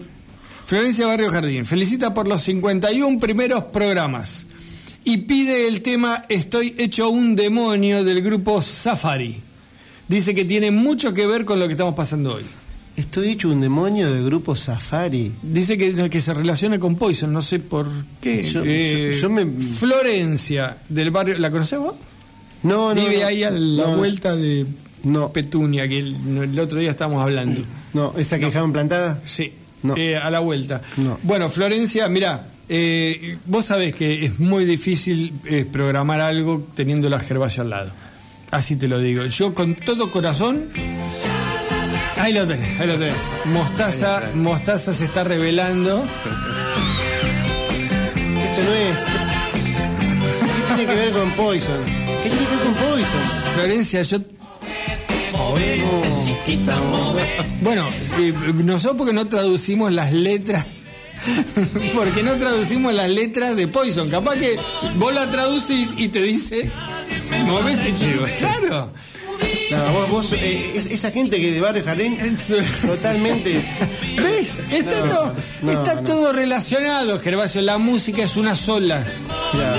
Florencia Barrio Jardín felicita por los 51 primeros programas y pide el tema Estoy hecho un demonio del grupo Safari. Dice que tiene mucho que ver con lo que estamos pasando hoy. Estoy hecho un demonio del grupo Safari. Dice que, que se relaciona con Poison, no sé por qué. Yo- Eh, yo- yo me- Florencia, del barrio. ¿La conocés vos? No, no. Vive no. ahí a la No, vuelta de No, Petunia, que el, el otro día estábamos hablando. no, esa que dejaron plantada. Sí, eh, a la vuelta. No. Bueno, Florencia, mira, eh, vos sabés que es muy difícil eh, programar algo teniendo la Gervasio al lado. Así te lo digo. Yo con todo corazón. Ahí lo tenés, ahí lo tenés. Mostaza, Mostaza se está revelando. Esto no es. ¿Qué tiene que ver con Poison? ¿Qué tiene que ver con Poison? Florencia, yo. Bueno, eh, nosotros porque no traducimos las letras. Porque no traducimos las letras de Poison. Capaz que vos la traducís y te dice. Moveste, chico. Claro. No, vos, vos, eh, es- esa gente que de Barrio Jardín, totalmente. ¿Ves? Está, No, todo, no, está no. todo relacionado, Gervasio. La música es una sola. Mira,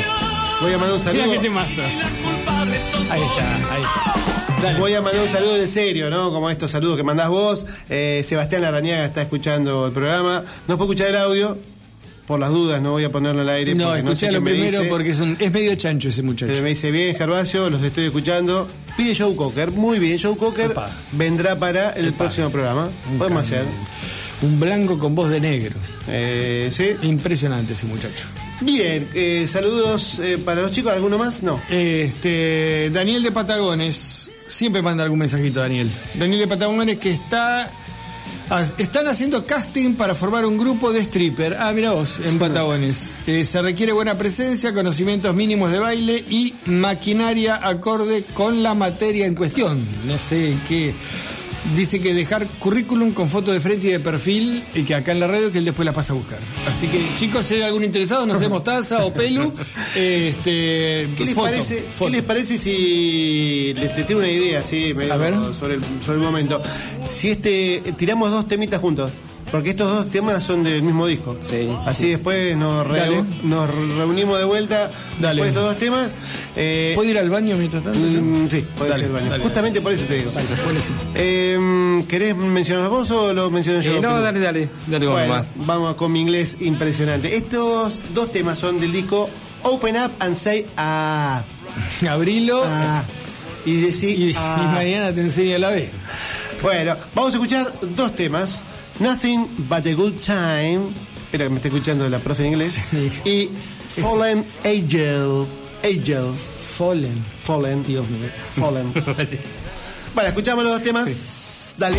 voy a mandar un Mira saludo. qué temazo. Ahí está, ahí está. Dale. Voy a mandar un saludo de serio, ¿no? Como estos saludos que mandás vos. Eh, Sebastián Larañaga está escuchando el programa. No puedo escuchar el audio. Por las dudas, no voy a ponerlo al aire. No, sé escuché qué lo me primero dice. porque es, un- es medio chancho ese muchacho. Pero me dice, bien, Gervasio, los estoy escuchando. Pide Joe Cocker. Muy bien, Joe Cocker vendrá para el próximo programa. Podemos hacer. Un blanco con voz de negro. Eh, ¿Sí? Impresionante ese muchacho. Bien, eh, saludos eh, para los chicos. ¿Alguno más? No. Este, Daniel de Patagones, siempre manda algún mensajito, Daniel. Daniel de Patagones que está Están haciendo casting para formar un grupo de stripper. Ah, mira vos, en Patagones. Eh, se requiere buena presencia, conocimientos mínimos de baile y maquinaria acorde con la materia en cuestión. No sé qué. Dice que dejar currículum con foto de frente y de perfil y que acá en la radio que él después la pasa a buscar. Así que chicos, si hay algún interesado, no sé, Mostaza o Pelu, este, ¿Qué les, foto, parece, foto. ¿Qué les parece si les, les tiro una idea sí, medio A ver. Sobre, el, sobre el momento? Si este tiramos dos temitas juntos. Porque estos dos temas son del mismo disco. Sí. Así después nos, re- Dale. nos reunimos de vuelta Dale. después de estos dos temas. Eh, ¿Puedo ir al baño mientras tanto? mm, sí, puede Dale, ser el baño. dale, Justamente por eso te digo. Eh, ¿Querés mencionar vos o lo menciono yo? Eh, no, dale, dale, dale vos Bueno, nomás. vamos con mi inglés impresionante. Estos dos temas son del disco Open Up and Say Ah. Abrilo ah. Y decir y, y ah. mañana te enseño la B. Bueno, vamos a escuchar dos temas. Nothing but a good time. Espera que me esté escuchando la profe de inglés. Y Fallen Angel. Angel. Fallen. Fallen. Dios mío. Fallen. Bueno, escuchamos los dos temas. Dale.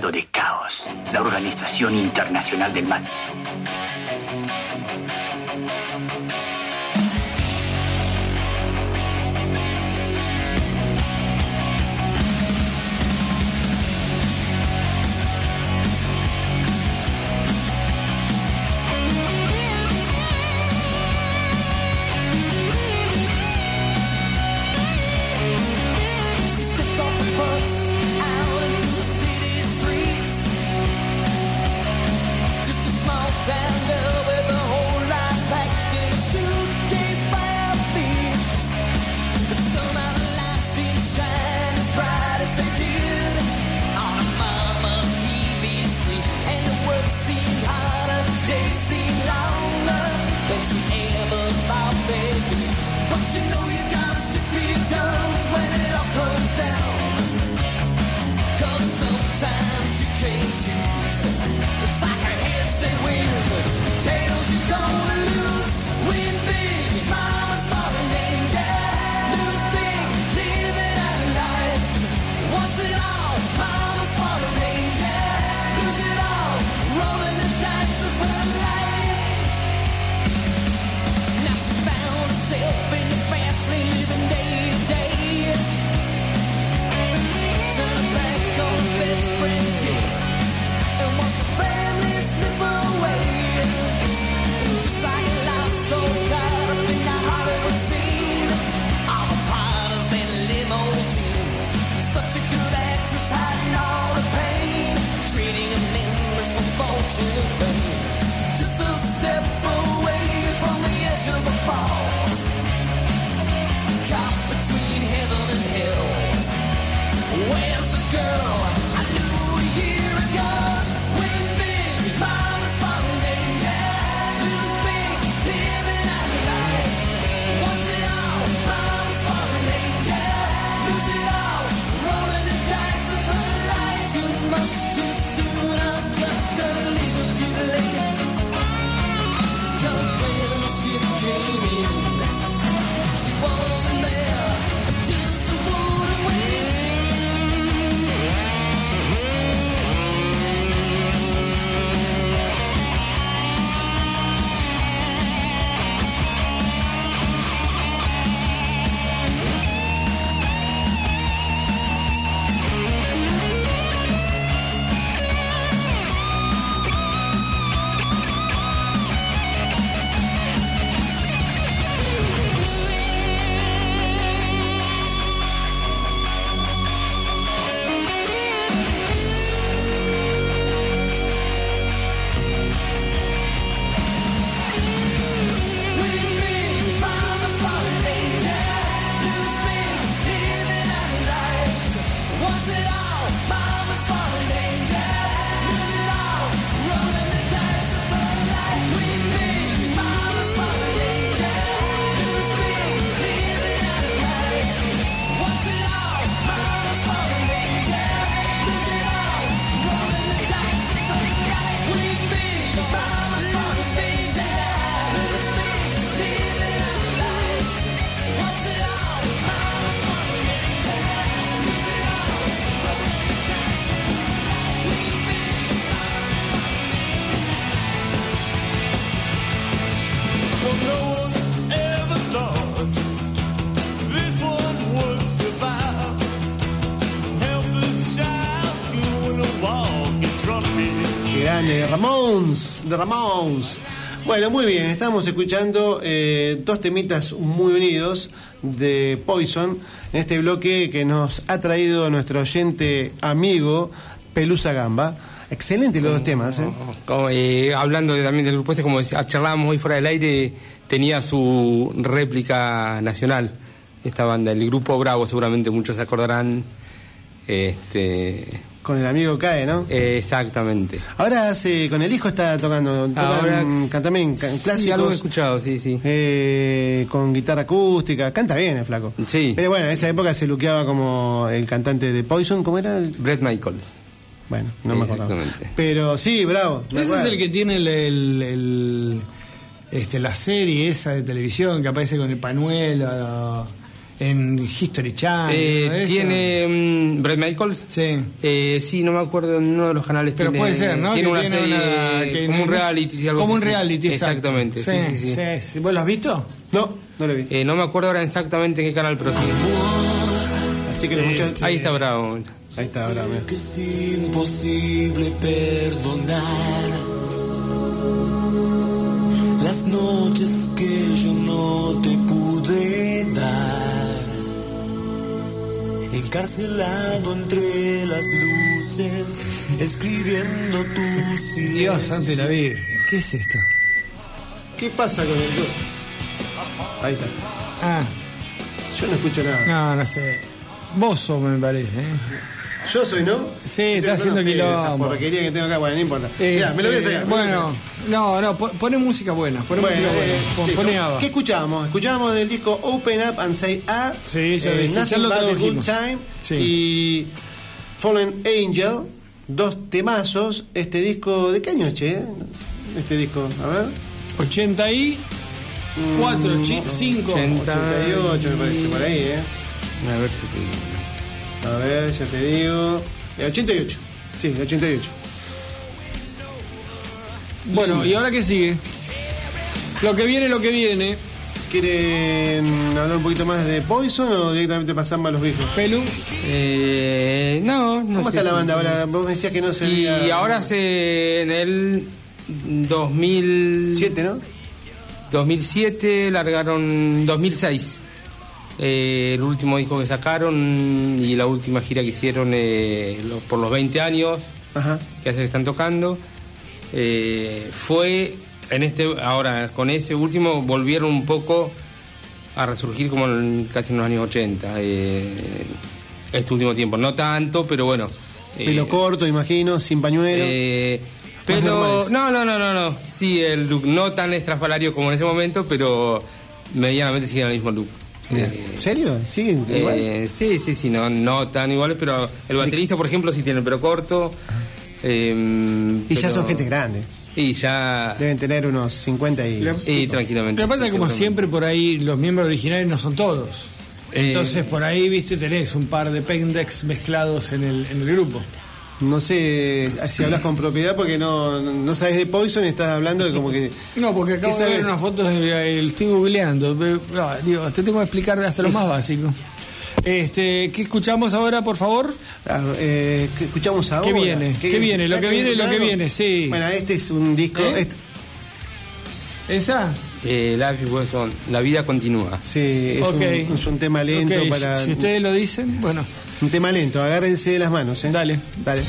De Caos, la Organización Internacional del Mal. Ramones. Bueno, muy bien, estamos escuchando eh, dos temitas muy unidos de Poison en este bloque que nos ha traído nuestro oyente amigo Pelusa Gamba. Excelente los dos temas, ¿eh? Eh, hablando de- también del grupo este, como charlábamos hoy fuera del aire, tenía su réplica nacional, esta banda, el grupo Bravo, seguramente muchos se acordarán. Este, Con el amigo Cae, ¿no? eh, exactamente. Ahora hace, con el hijo está tocando, tocan, Ahora- can- también can- Sí, algo he clásicos escuchado, sí, sí. eh, con guitarra acústica, canta bien el flaco. Sí. Pero bueno, en esa época se luqueaba como el cantante de Poison, ¿cómo era? El- Brett Michaels. Bueno, no me acuerdo. Exactamente. Pero sí, bravo. Ese es el que tiene el, el- el- este, la serie esa de televisión que aparece con el panuelo en History Channel. Eh. ¿Tiene mm, Brett Michaels? Sí. Eh, sí, no me acuerdo en uno de los canales. Pero tiene, puede ser, ¿no? Tiene una tiene serie una- que como un reality. algo Como un reality. Exactamente, sí, sí, sí. sí, sí. ¿Vos lo has visto? No, no lo vi. Eh, no me acuerdo ahora exactamente en qué canal, pero sí. Así que muchachos- Ahí está Bravo. Ahí está, bravo. que es imposible perdonar las noches que yo no te pude dar. Encarcelado entre las luces, escribiendo tus Dios santo y la Virgen. ¿Qué es esto? ¿Qué pasa con el dos? Ahí está. Ah, Yo no escucho nada. no, no sé. Bozo me parece. ¿eh? Yo soy, ¿no? Sí, Estoy está haciendo quilombo. porquería que tengo acá, bueno, no importa. Mirá, me lo voy a Este, sacar. a Bueno, no, no, po- pone música buena. Pone Bueno, música buena. eh, pone ABBA. ¿Qué escuchábamos? Escuchábamos del disco Open Up and Say Ah, Sí, ya ya Nothing lo But a Good. Time Sí. y Fallen Angel, dos temazos. Este disco, ¿de qué año, che? Este disco, a ver. 84, 5. 80. 88 me parece, por ahí, ¿eh? A ver si te- A ver, ya te digo. Eh, 88. Sí, 88. Bueno, ¿y ahora qué sigue? Lo que viene, lo que viene. ¿Quieren hablar un poquito más de Poison o directamente pasamos a los viejos? Pelu. Eh, no, no ¿Cómo sé está la banda ahora? Vos me decías que no se Y ahora se en el 2000 Siete, ¿no? 2007 largaron 2006 eh, el último disco que sacaron y la última gira que hicieron eh, lo- por los 20 años Ajá. que hace que están tocando eh, fue en este ahora con ese último volvieron un poco a resurgir como en, casi en los años 80 eh, este último tiempo no tanto pero bueno Pelo corto, imagino, sin pañuelo. eh, pero no, no, no, no, no. Sí, el look no tan estrafalario como en ese momento, pero medianamente siguen el mismo look. Eh, ¿En serio? ¿Sí? eh, igual? sí, sí, sí, no, no tan iguales, pero el baterista, por ejemplo, sí tiene el pelo corto. eh, y ya pero- son gente grande. Y ya. Deben tener unos 50 y... Y tranquilamente. Lo que pasa es que como siempre por ahí los miembros originales no son todos. Eh, Entonces por ahí, viste, tenés un par de pendex mezclados en el, en el grupo. No sé si hablas con propiedad porque no, no sabes de Poison y estás hablando de como que... No, porque acabo ¿Qué de ver unas fotos del estoy googleando. pero, ah, digo, te tengo que explicar hasta lo más básico. Este, ¿qué escuchamos ahora, por favor? Ah, eh, ¿qué escuchamos ahora? ¿Qué viene? ¿Qué viene? Lo ¿ya que viene, lo que viene, sí. Bueno, este es un disco... ¿Eh? este- ¿Esa? Eh, Life. La vida continúa. sí, es, Ok. un, es un tema lento para... Si ustedes lo dicen, bueno. Un tema lento, agárrense de las manos, ¿eh? Dale. Dale.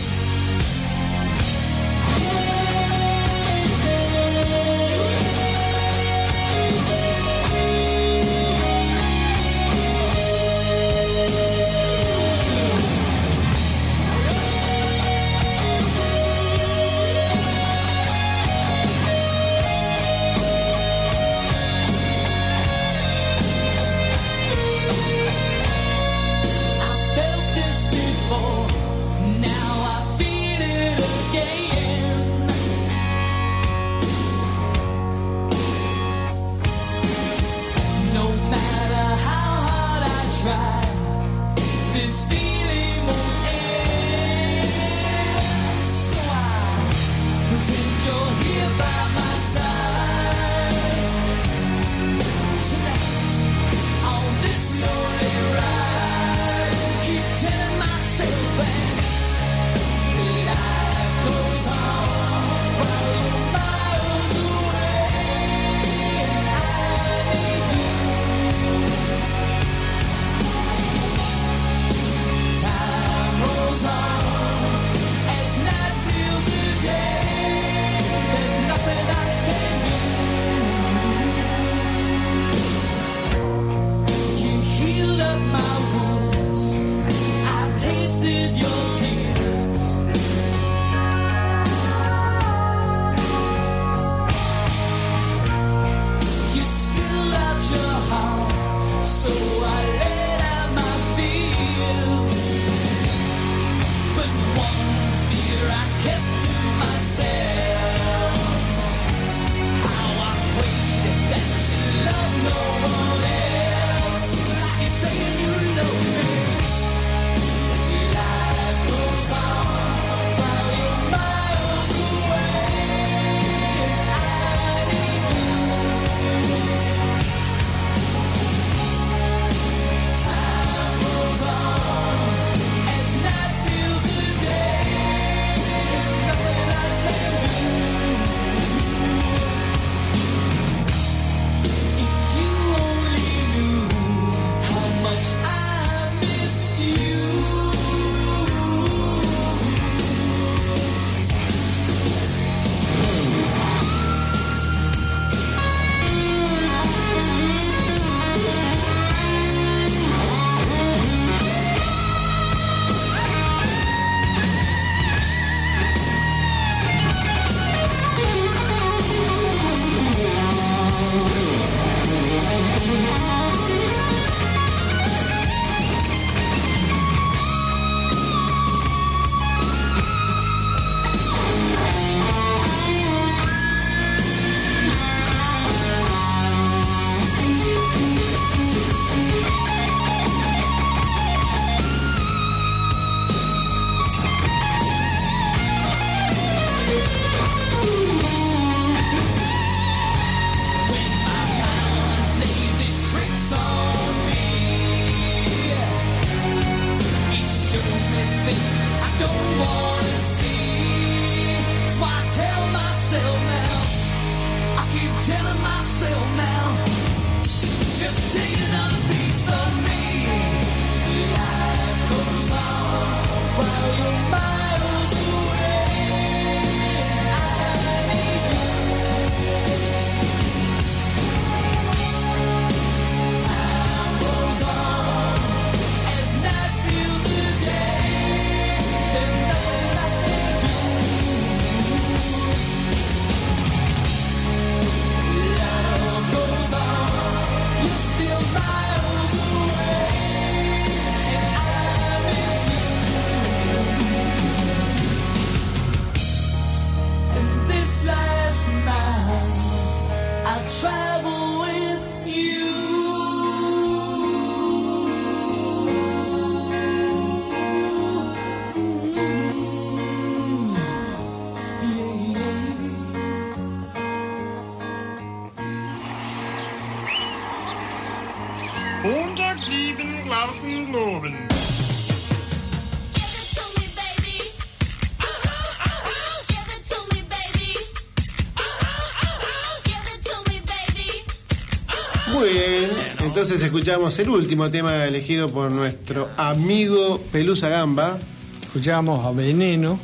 Escuchamos el último tema elegido por nuestro amigo Pelusa Gamba. Escuchamos a Veneno,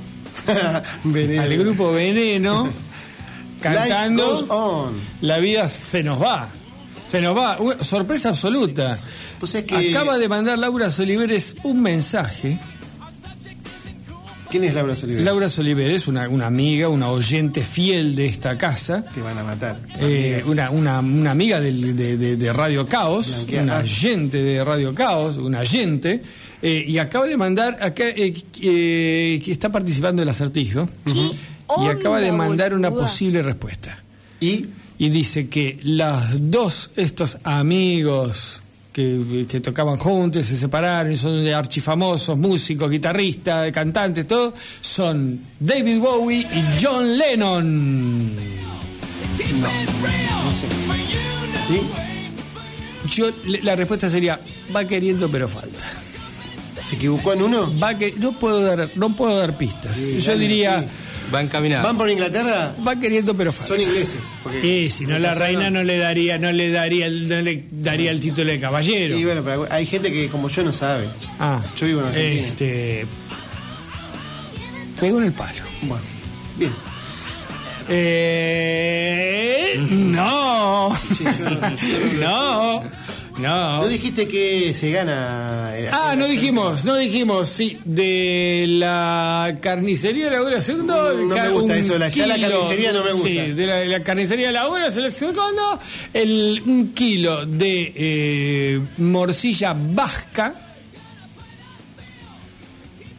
Veneno. al grupo Veneno, cantando on. La vida se nos va. Se nos va. Una sorpresa absoluta. Pues es que- Acaba de mandar Laura Soliveres un mensaje. ¿Quién es Laura Soliveres? Laura Soliveres, una, una amiga, una oyente fiel de esta casa. Te van a matar. Eh, una, una, una amiga del- de, de- de Radio Caos, una oyente de Radio Caos, una oyente, eh, y acaba de mandar, acá, eh, eh, que está participando del acertijo, y acaba de mandar una posible respuesta. ¿Y? Y dice que los dos, estos amigos que, que tocaban juntos, se separaron y son de archifamosos, músicos, guitarristas, cantantes, todo, son David Bowie y John Lennon. ¿Y? Yo, le- la respuesta sería, va queriendo pero falta. ¿Se equivocó en uno? Va que, no puedo dar, no puedo dar pistas. Sí, Yo dale, diría, sí. Va encaminado. ¿Van por Inglaterra? va queriendo pero falta. Son ingleses. Y si no la reina no le daría, no le daría, no le daría el título de caballero. Y bueno, pero hay gente que como yo no sabe. Ah, Yo vivo en Argentina. Este. Pegó en el palo. Bueno, bien. Eh, no. no. No. No dijiste que se gana. Ah, no dijimos, no dijimos, sí, de la carnicería de la hora segundo. No me gusta eso, la- ya la carnicería no me gusta. Sí, de la, la carnicería de la hora segundo, el, un kilo de eh, morcilla vasca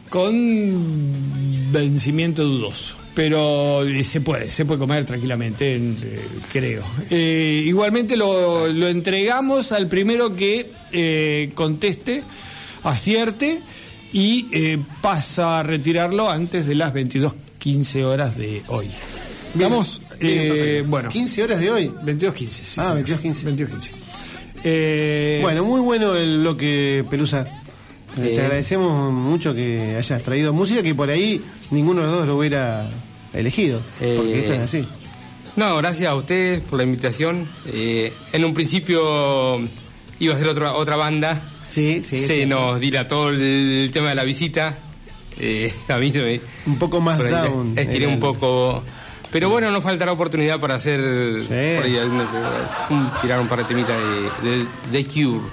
con vencimiento dudoso. Pero eh, se puede, se puede comer tranquilamente, eh, creo. Eh, igualmente lo, lo entregamos al primero que eh, conteste, acierte y pasa a retirarlo antes de las 22.15 horas de hoy. Vamos, bien, bueno. 15 horas de hoy. 22.15. sí, Ah, señor. 22.15. 22.15. Eh, Bueno, muy bueno el bloque, Pelusa. Eh, Eh. Te agradecemos mucho que hayas traído música que por ahí ninguno de los dos lo hubiera elegido. Porque Eh, esto es así. No, gracias a ustedes por la invitación. Eh, en un principio iba a ser otra, otra banda. Sí, sí. se sí. nos dilató el, tema de la visita. Eh, a mí se me... Un poco más down. Estiré un poco... Pero bueno, no faltará oportunidad para hacer Sí. por ahí tirar un par de temitas de, de, de Cure.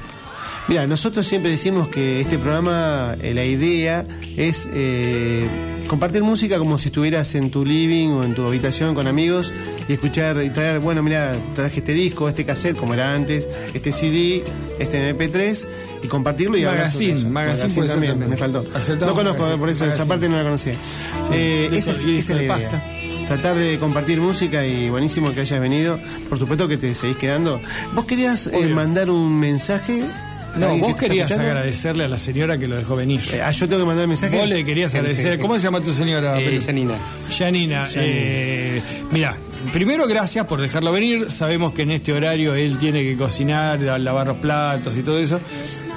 Mira, nosotros siempre decimos que este programa, eh, la idea es eh, compartir música como si estuvieras en tu living o en tu habitación con amigos y escuchar y traer, bueno, mira, traje este disco, este cassette como era antes, este CD, este MP3 y compartirlo y hablar sobre Magazine, magazine también, también. me faltó. Aceptamos no conozco, magazine, por eso esa magazine. parte no la conocía. Eh, esa es, esa la idea. pasta. Tratar de compartir música y buenísimo que hayas venido. Por supuesto que te seguís quedando. ¿Vos querías eh, mandar un mensaje? No, ¿Alguien que vos querías escuchando? agradecerle a la señora que lo dejó venir. Eh, ah, yo tengo que mandar el mensaje. Vos le querías agradecer. ¿Cómo se llama tu señora? Eh? Janina. Janina, eh, mira, primero gracias por dejarlo venir. Sabemos que en este horario él tiene que cocinar, lavar los platos y todo eso.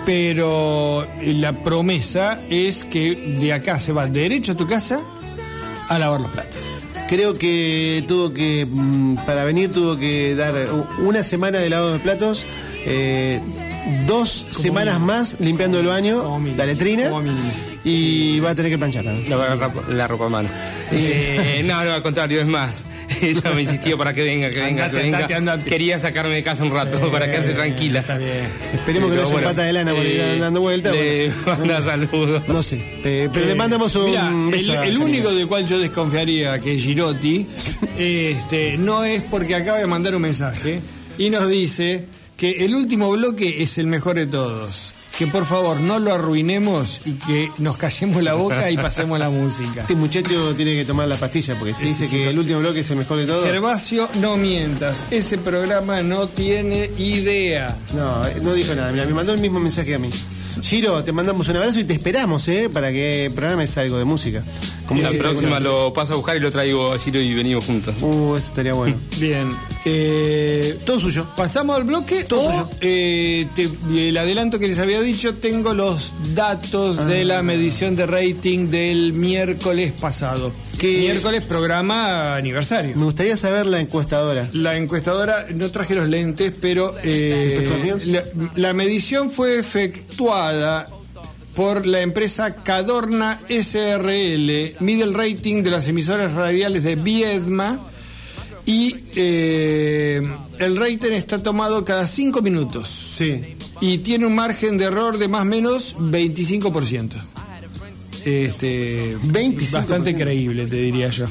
Pero la promesa es que de acá se va derecho a tu casa a lavar los platos. Creo que tuvo que, mm, para venir, tuvo que dar una semana de lavado de platos, eh, dos semanas mínimo. más limpiando el baño, Como mínimo. la letrina, Como mínimo. y va a tener que planchar. ¿no? La, la- la ropa a mano. Eh, no, no, al contrario, es más. Ella me insistió para que venga, que venga, Andate, que venga. andate, andate. Quería sacarme de casa un rato para quedarse tranquila. Está bien. Esperemos que no bueno, pata de lana por ir eh, dando vueltas. Le bueno. manda saludos. No sé, eh, pero le mandamos un Mirá, beso el, único del cual yo desconfiaría, que es Girotti, este, no es porque acaba de mandar un mensaje y nos dice que el último bloque es el mejor de todos. Que por favor no lo arruinemos y que nos callemos la boca y pasemos la música. Este muchacho tiene que tomar la pastilla porque se dice que el último bloque es el mejor de todos. Gervasio, no mientas, ese programa no tiene idea. No, eh, no dijo nada. Mira, me mandó el mismo mensaje a mí. Giro, te mandamos un abrazo y te esperamos, ¿eh? Para que programes algo de música. Como la próxima lo paso a buscar y lo traigo a Giro y venimos juntos. Uh, eso estaría bueno. Bien, eh, Todo suyo. ¿Pasamos al bloque? Todo o, suyo. eh, te- el adelanto que les había dicho, tengo los datos de la medición de rating del miércoles pasado. ¿Qué? Miércoles, programa aniversario. Me gustaría saber la encuestadora. La encuestadora, no traje los lentes, pero eh, la, la medición fue efectuada por la empresa Cadorna SRL, mide el rating de las emisoras radiales de Viedma y eh, el rating está tomado cada cinco minutos Sí. y tiene un margen de error de más o menos 25%. Este, 25%. Bastante creíble, te diría yo.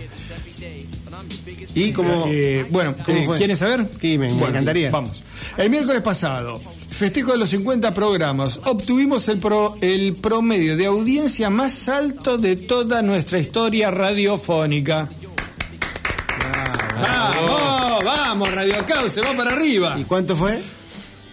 Y como. Eh, bueno, ¿Cómo eh, fue? ¿quieren saber? Sí, me- encantaría. Vamos. El miércoles pasado, festejo de los 50 programas, obtuvimos el, pro- el promedio de audiencia más alto de toda nuestra historia radiofónica. ¡Vamos! ¡Vamos! Radio Caos se va para arriba. ¿Y cuánto fue?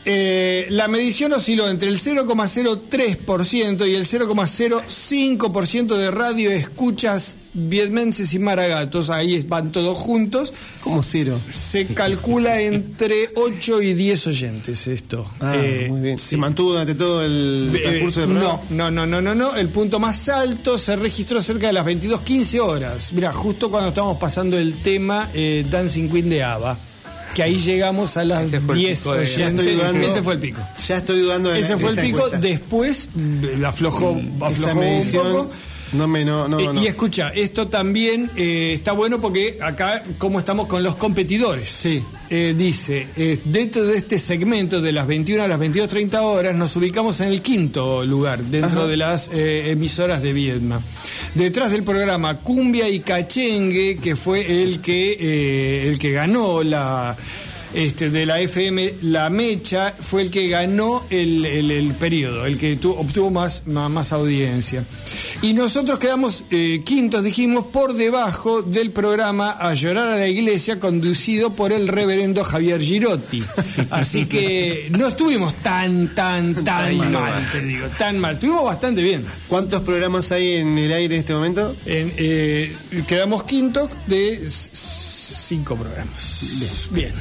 Eh, la medición osciló entre el 0,03% y el 0,05% de radio escuchas vietmenses y maragatos. Ahí van todos juntos. Como cero. Se calcula entre 8 y 10 oyentes esto. Ah, Eh, muy bien. ¿Se mantuvo durante todo el eh, transcurso del programa? no, no, no, no, no, no. El punto más alto se registró cerca de las 22.15 horas. Mira, justo cuando estábamos pasando el tema eh, Dancing Queen de ABBA. Que ahí llegamos a las Ese fue el 10 pico de- Ya oyentes. estoy dudando. Ese fue el pico. Ya estoy dudando de Ese de fue el pico. encuesta. Después mm, aflojó, aflojó un poco. No me, no, no, Eh, no. Y escucha, esto también eh, está bueno porque acá, como estamos con los competidores. Sí. Eh, dice, dentro de este segmento de las 21 a las 22.30 horas, nos ubicamos en el quinto lugar dentro Ajá. de las emisoras de Viedma. Detrás del programa Cumbia y Cachengue, que fue el que, el que ganó la. Este, de la FM La Mecha fue el que ganó el, el- el periodo, el que tu- obtuvo más, más, más audiencia. Y nosotros quedamos eh, quintos, dijimos, por debajo del programa A Llorar a la Iglesia, conducido por el reverendo Javier Girotti. Así que no estuvimos tan, tan, tan mal, te digo, tan mal. Estuvimos bastante bien. ¿Cuántos programas hay en el aire en este momento? En, eh, quedamos quintos de cinco programas. Bien.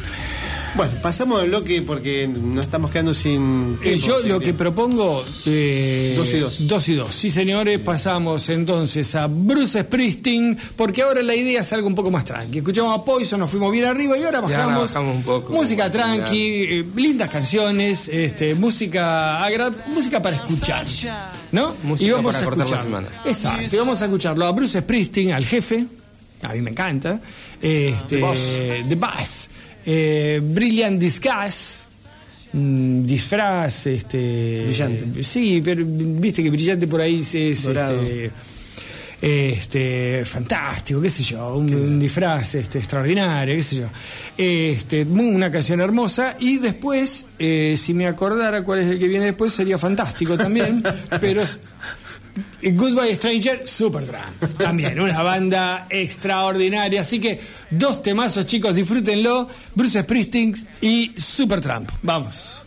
Bueno, pasamos al bloque porque nos estamos quedando sin. Eh, yo lo que propongo. eh, Dos y dos. Dos y dos. Sí, señores, pasamos entonces a Bruce Springsteen, porque ahora la idea es algo un poco más tranqui. Escuchamos a Poison, nos fuimos bien arriba y ahora Ya bajamos. bajamos un poco. Música tranqui, eh, lindas canciones, este, música música para escuchar. ¿No? Música y vamos para a cortar la semana. Exacto, y vamos a escucharlo a Bruce Springsteen, al jefe. A mí me encanta. Este, The Boss. Eh, Brilliant Disguise. mm, disfraz, este. Brillante. Sí, pero viste que brillante por ahí es. este, este, fantástico, qué sé yo, un, un disfraz este, extraordinario, qué sé yo. Este, una canción hermosa y después, eh, si me acordara cuál es el que viene después, sería fantástico también, pero eh, Goodbye Stranger, Supertramp. También, una banda extraordinaria. Así que dos temazos, chicos, disfrútenlo. Bruce Springsteen y Supertramp. Vamos.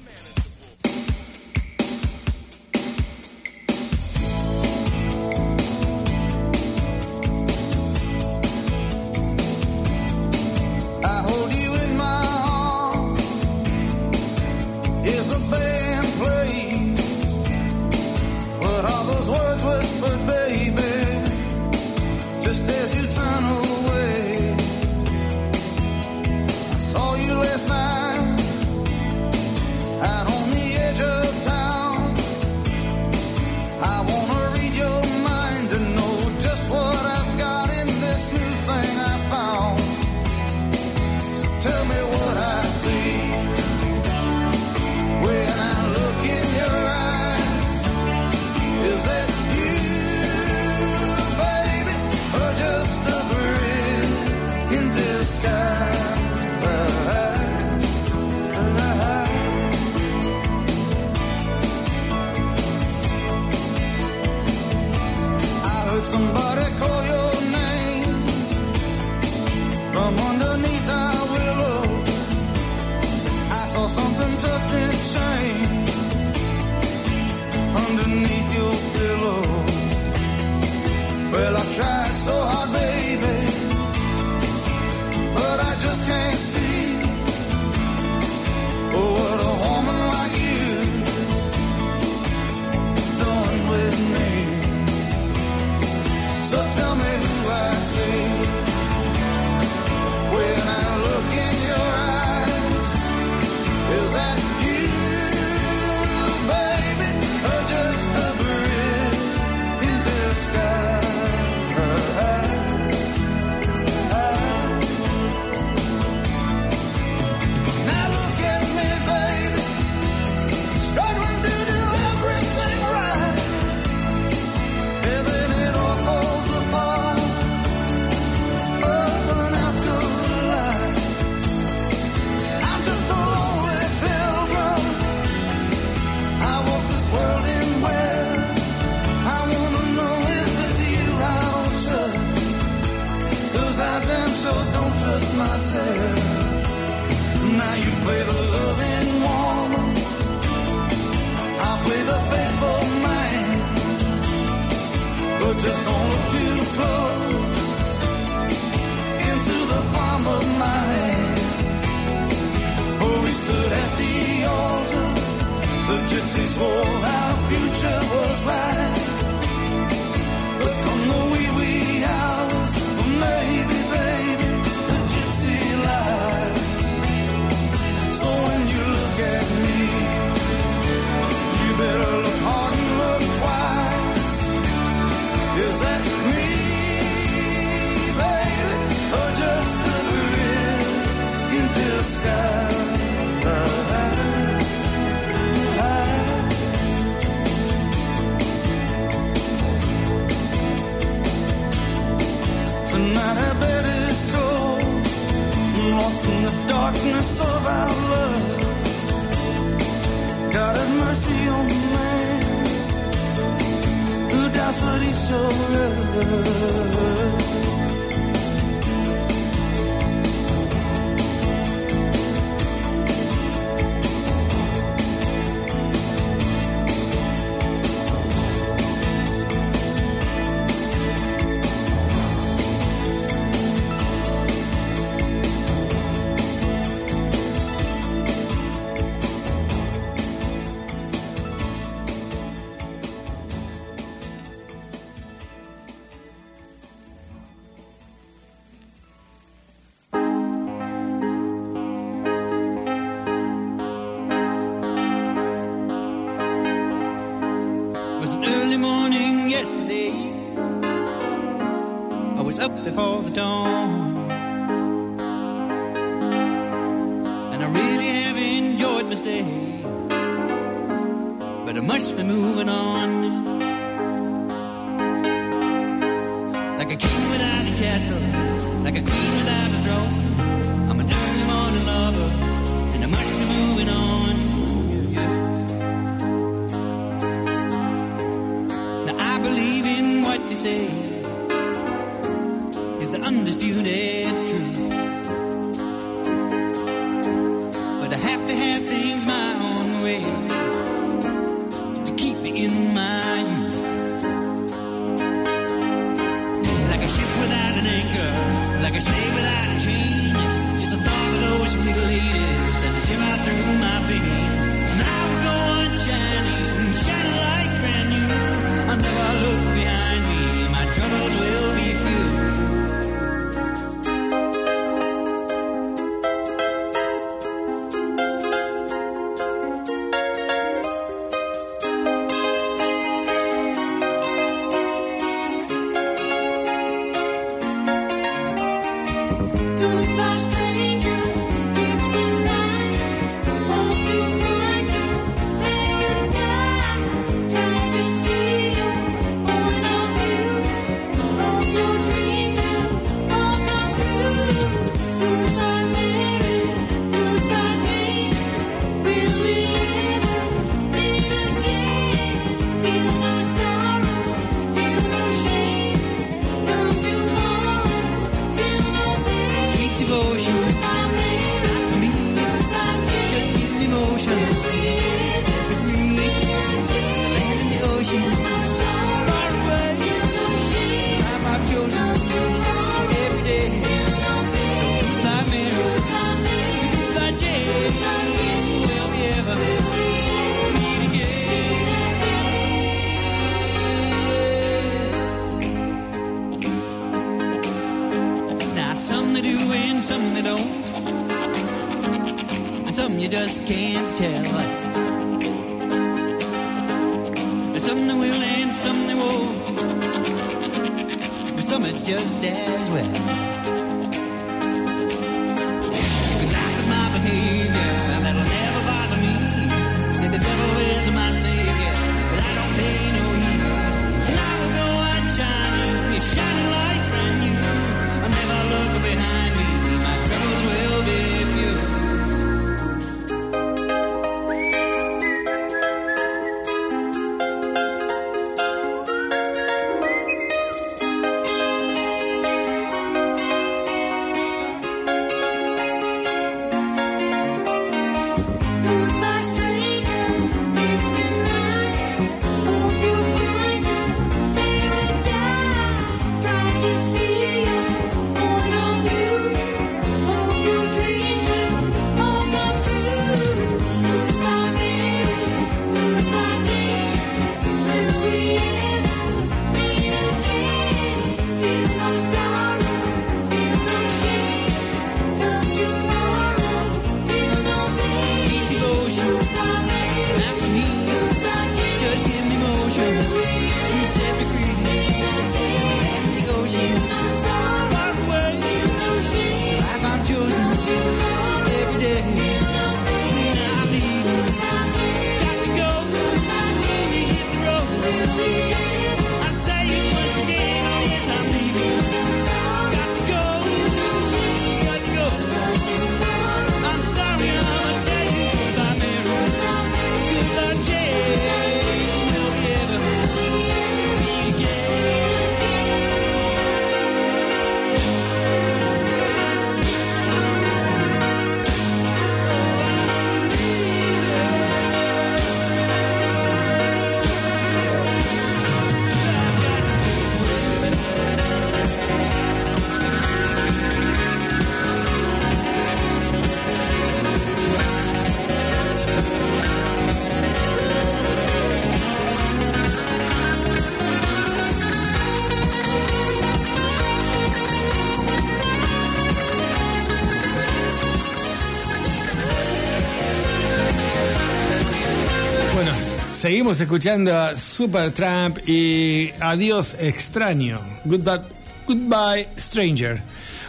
Seguimos escuchando a Supertramp y Adiós extraño. Goodbye, goodbye stranger.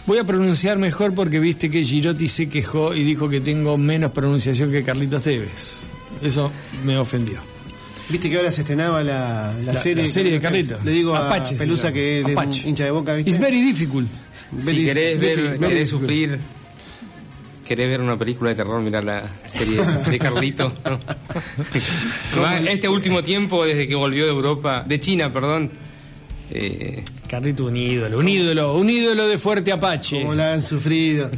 Voy a pronunciar mejor porque viste que Girotti se quejó y dijo que tengo menos pronunciación que Carlitos Tevez. Eso me ofendió. Viste que ahora se estrenaba la, la La- serie, la serie de Carlitos. Le digo Apache a Pelusa que es hincha de boca, ¿viste? It's very difficult. Si querés ver, Very querés difficult. sufrir, querés ver una película de terror, mirar la serie de Carlito. este último tiempo, desde que volvió de Europa, de China, perdón. eh, Carlito, un ídolo, un ídolo, un ídolo de Fuerte Apache. Como la han sufrido.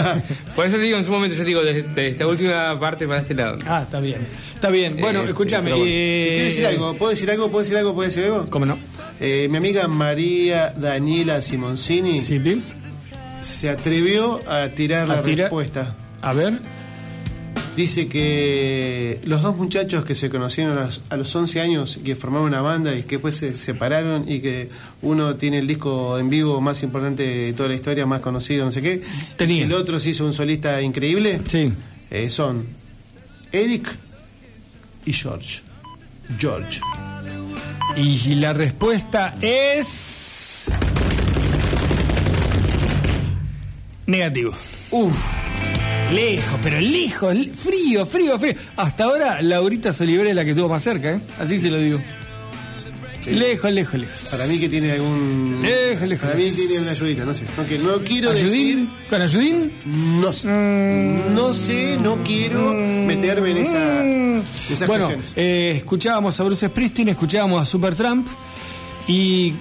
por eso te digo, en su momento, yo digo, desde, desde esta última parte para este lado. Ah, está bien. Está bien. Bueno, Eh, escúchame. pero bueno. eh, Quiero decir algo, ¿puedo decir algo? ¿Puedo decir algo? ¿Puedo decir algo? ¿Cómo no? Eh, mi amiga María Daniela Simoncini Sí, Pim. Se atrevió a tirar la A tirar- respuesta. A ver. Dice que los dos muchachos que se conocieron a los, a los 11 años y que formaron una banda y que después se separaron y que uno tiene el disco en vivo más importante de toda la historia, más conocido, no sé qué. Tenía. Y el otro se hizo un solista increíble. Sí. Eh, son Eric y George. George. Y la respuesta es. Negativo. Uf. Lejos, pero lejos, le- frío, frío, frío. Hasta ahora, Laurita Solivera es la que estuvo más cerca, ¿eh? Así se lo digo. Lejos, lejos, lejos. Para mí que tiene algún... Lejos, lejos, Para mí tiene una ayudita, no sé. No, que no quiero decir... ¿Ayudín? ¿Con Ayudín? No sé. No sé, no quiero meterme en, esa, en esas Bueno, eh, escuchábamos a Bruce Springsteen, escuchábamos a Supertramp y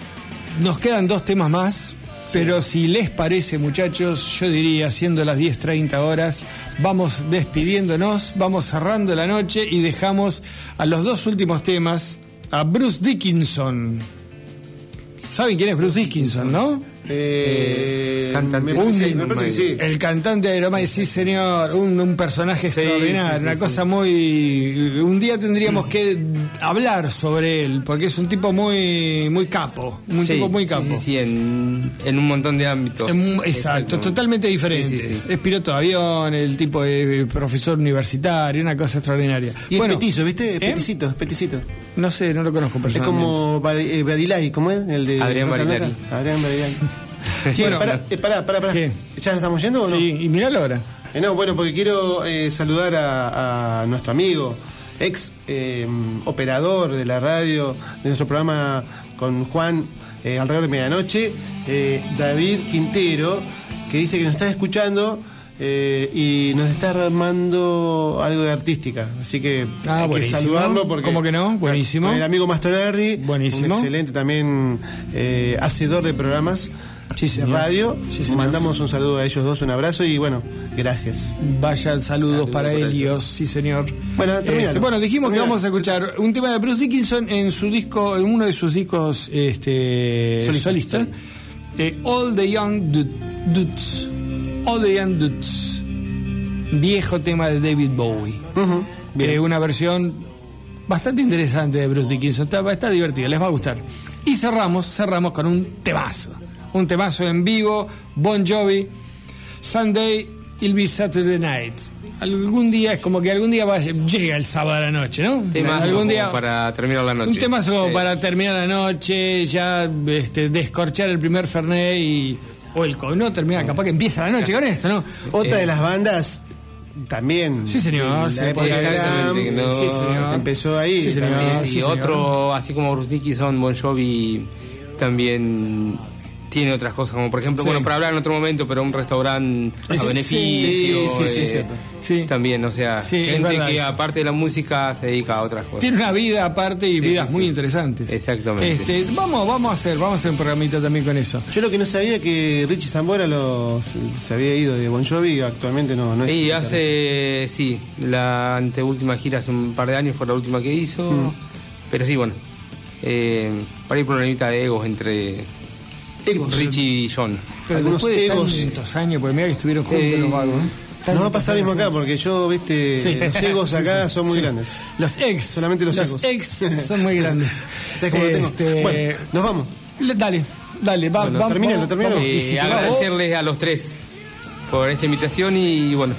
nos quedan dos temas más. Pero si les parece, muchachos, yo diría, siendo las 10.30 horas, vamos despidiéndonos, vamos cerrando la noche y dejamos a los dos últimos temas a Bruce Dickinson. ¿Saben quién es Bruce Dickinson, no? Eh, cantante. me parece, Un- me parece que sí. El cantante de Aeromay, sí señor, un, un personaje extraordinario, sí, una sí, cosa muy... Un día tendríamos que hablar sobre él, porque es un tipo muy muy capo, un Sí, tipo muy capo. Sí, sí, en, en un montón de ámbitos. Es exacto, totalmente diferente. Sí, sí, sí. Es piloto de avión, el tipo de profesor universitario, una cosa extraordinaria. Y bueno, es petizo, ¿viste? Es ¿eh? peticito, es peticito. No sé, no lo conozco Es personalmente. como Bar- eh, Barilay, ¿cómo es? El de Adrián Barilari. Adrián Barilari. Bueno, pará, eh, pará, pará, pará. ¿Qué? ¿Ya estamos yendo o no? Sí, y mirá la hora. Eh, no, bueno, porque quiero eh, saludar a, a nuestro amigo, ex eh, operador de la radio, de nuestro programa con Juan alrededor de medianoche, David Quintero, que dice que nos está escuchando eh, y nos está armando algo de artística. Así que Ah, hay que buenísimo. saludarlo porque. ¿Cómo que no? Buenísimo. El amigo Mastronerdi, Buenísimo. un excelente también eh, hacedor de programas. Sí, de señor. radio, Sí, mandamos un saludo a ellos dos, un abrazo y bueno, gracias. Vaya saludos para Helios, sí señor. Bueno. Este, bueno, dijimos que vamos a escuchar un tema de Bruce Dickinson en su disco, en uno de sus discos este, Solista, solista, eh, All the Young Du- Dudes, All the Young Dudes, viejo tema de David Bowie, Eh, una versión bastante interesante de Bruce Dickinson, está, está divertida, les va a gustar. Y cerramos, cerramos con un temazo, un temazo en vivo, Bon Jovi, Sunday, it'll be Saturday night. Algún día es como que algún día va- llega el sábado a la noche, ¿no? Temazo algún día para terminar la noche. un temazo Sí. para terminar la noche, ya este, descorchar el primer Fernet y o el no terminar, capaz que empieza la noche con esto, ¿no? Otra Eh, de las bandas también. Sí, señor, La sí, época de exactamente, Glam, que no- Sí, señor. Empezó ahí. Sí, señor. también. Sí, sí, sí, señor. otro, así como Bruce Dickinson, Bon Jovi también tiene otras cosas, como por ejemplo, Sí. bueno, para hablar en otro momento, pero un restaurante a beneficio. sí, sí, sí, eh. Sí. También, o sea, Sí, es gente verdad que eso. aparte de la música se dedica a otras cosas. Tiene una vida aparte y Sí, vidas sí, muy interesantes. Exactamente. Este, vamos, vamos a hacer, vamos a hacer un programita también con eso. Yo lo que no sabía que Richie Zambora lo, se, se había ido de Bon Jovi y actualmente no, no es. Y hace, sí, la anteúltima gira hace un par de años fue la última que hizo. Mm. Pero sí, bueno, eh, para ir problemita de egos entre Richie y John. Pero algunos después de egos. tantos años, porque mira que estuvieron juntos eh, los vagos. ¿eh? No va a pasar mismo acá, porque yo, viste, sí. los egos acá son muy grandes. Los ex. Solamente los, los ex son muy grandes. ¿Sabes cómo este... lo tengo? Este, bueno, nos vamos. Dale, dale, va, bueno, vamos. Termínalo, termínalo. Eh, si agradecerles a los tres por esta invitación y bueno.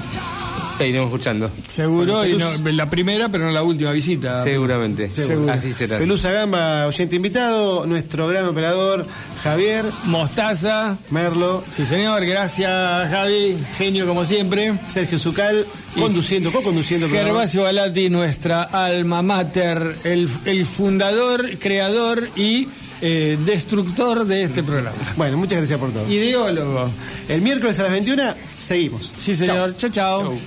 Seguiremos escuchando. Seguro, y la primera, pero no la última visita. Seguramente. Seguro. Así será. Pelusa Gamba, oyente invitado, nuestro gran operador, Javier. Mostaza. Merlo. Sí, señor. Gracias, Javi. Genio como siempre. Sergio Zucal, conduciendo, co-conduciendo. Gervasio Balati, nuestra alma mater, el, fundador, creador y eh, destructor de este programa. Bueno, muchas gracias por todo. Ideólogo. El miércoles a las 21 seguimos. Sí, señor. chao. chao.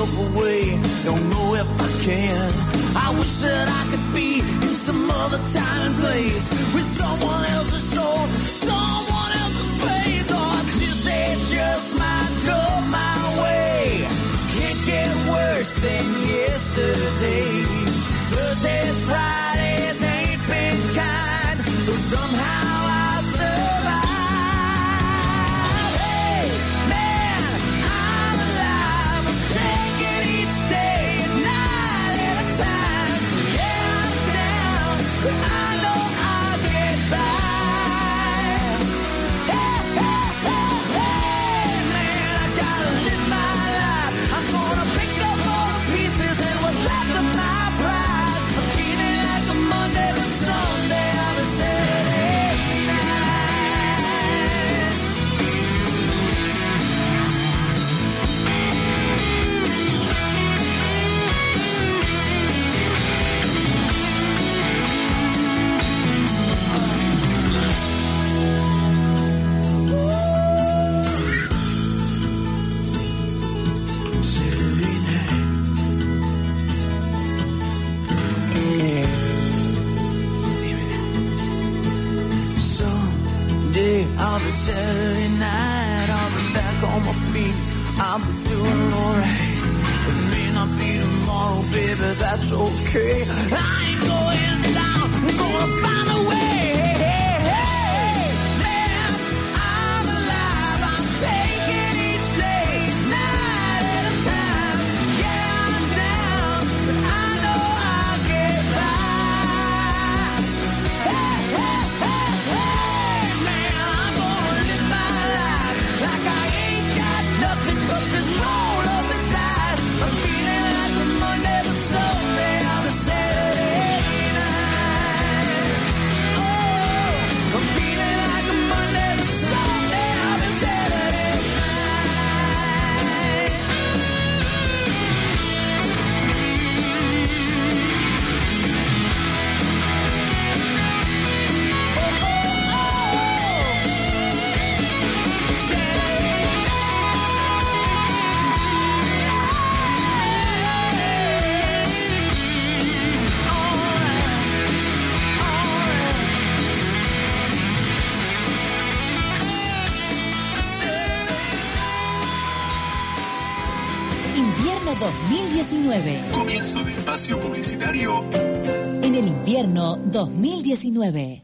myself away. Don't know if I can. I wish that I could be in some other time and place with someone else's soul, someone else's face. Or oh, Tuesday just might go my way. Can't get worse than yesterday. Thursdays, Fridays ain't been kind, but somehow. that's okay. I 19.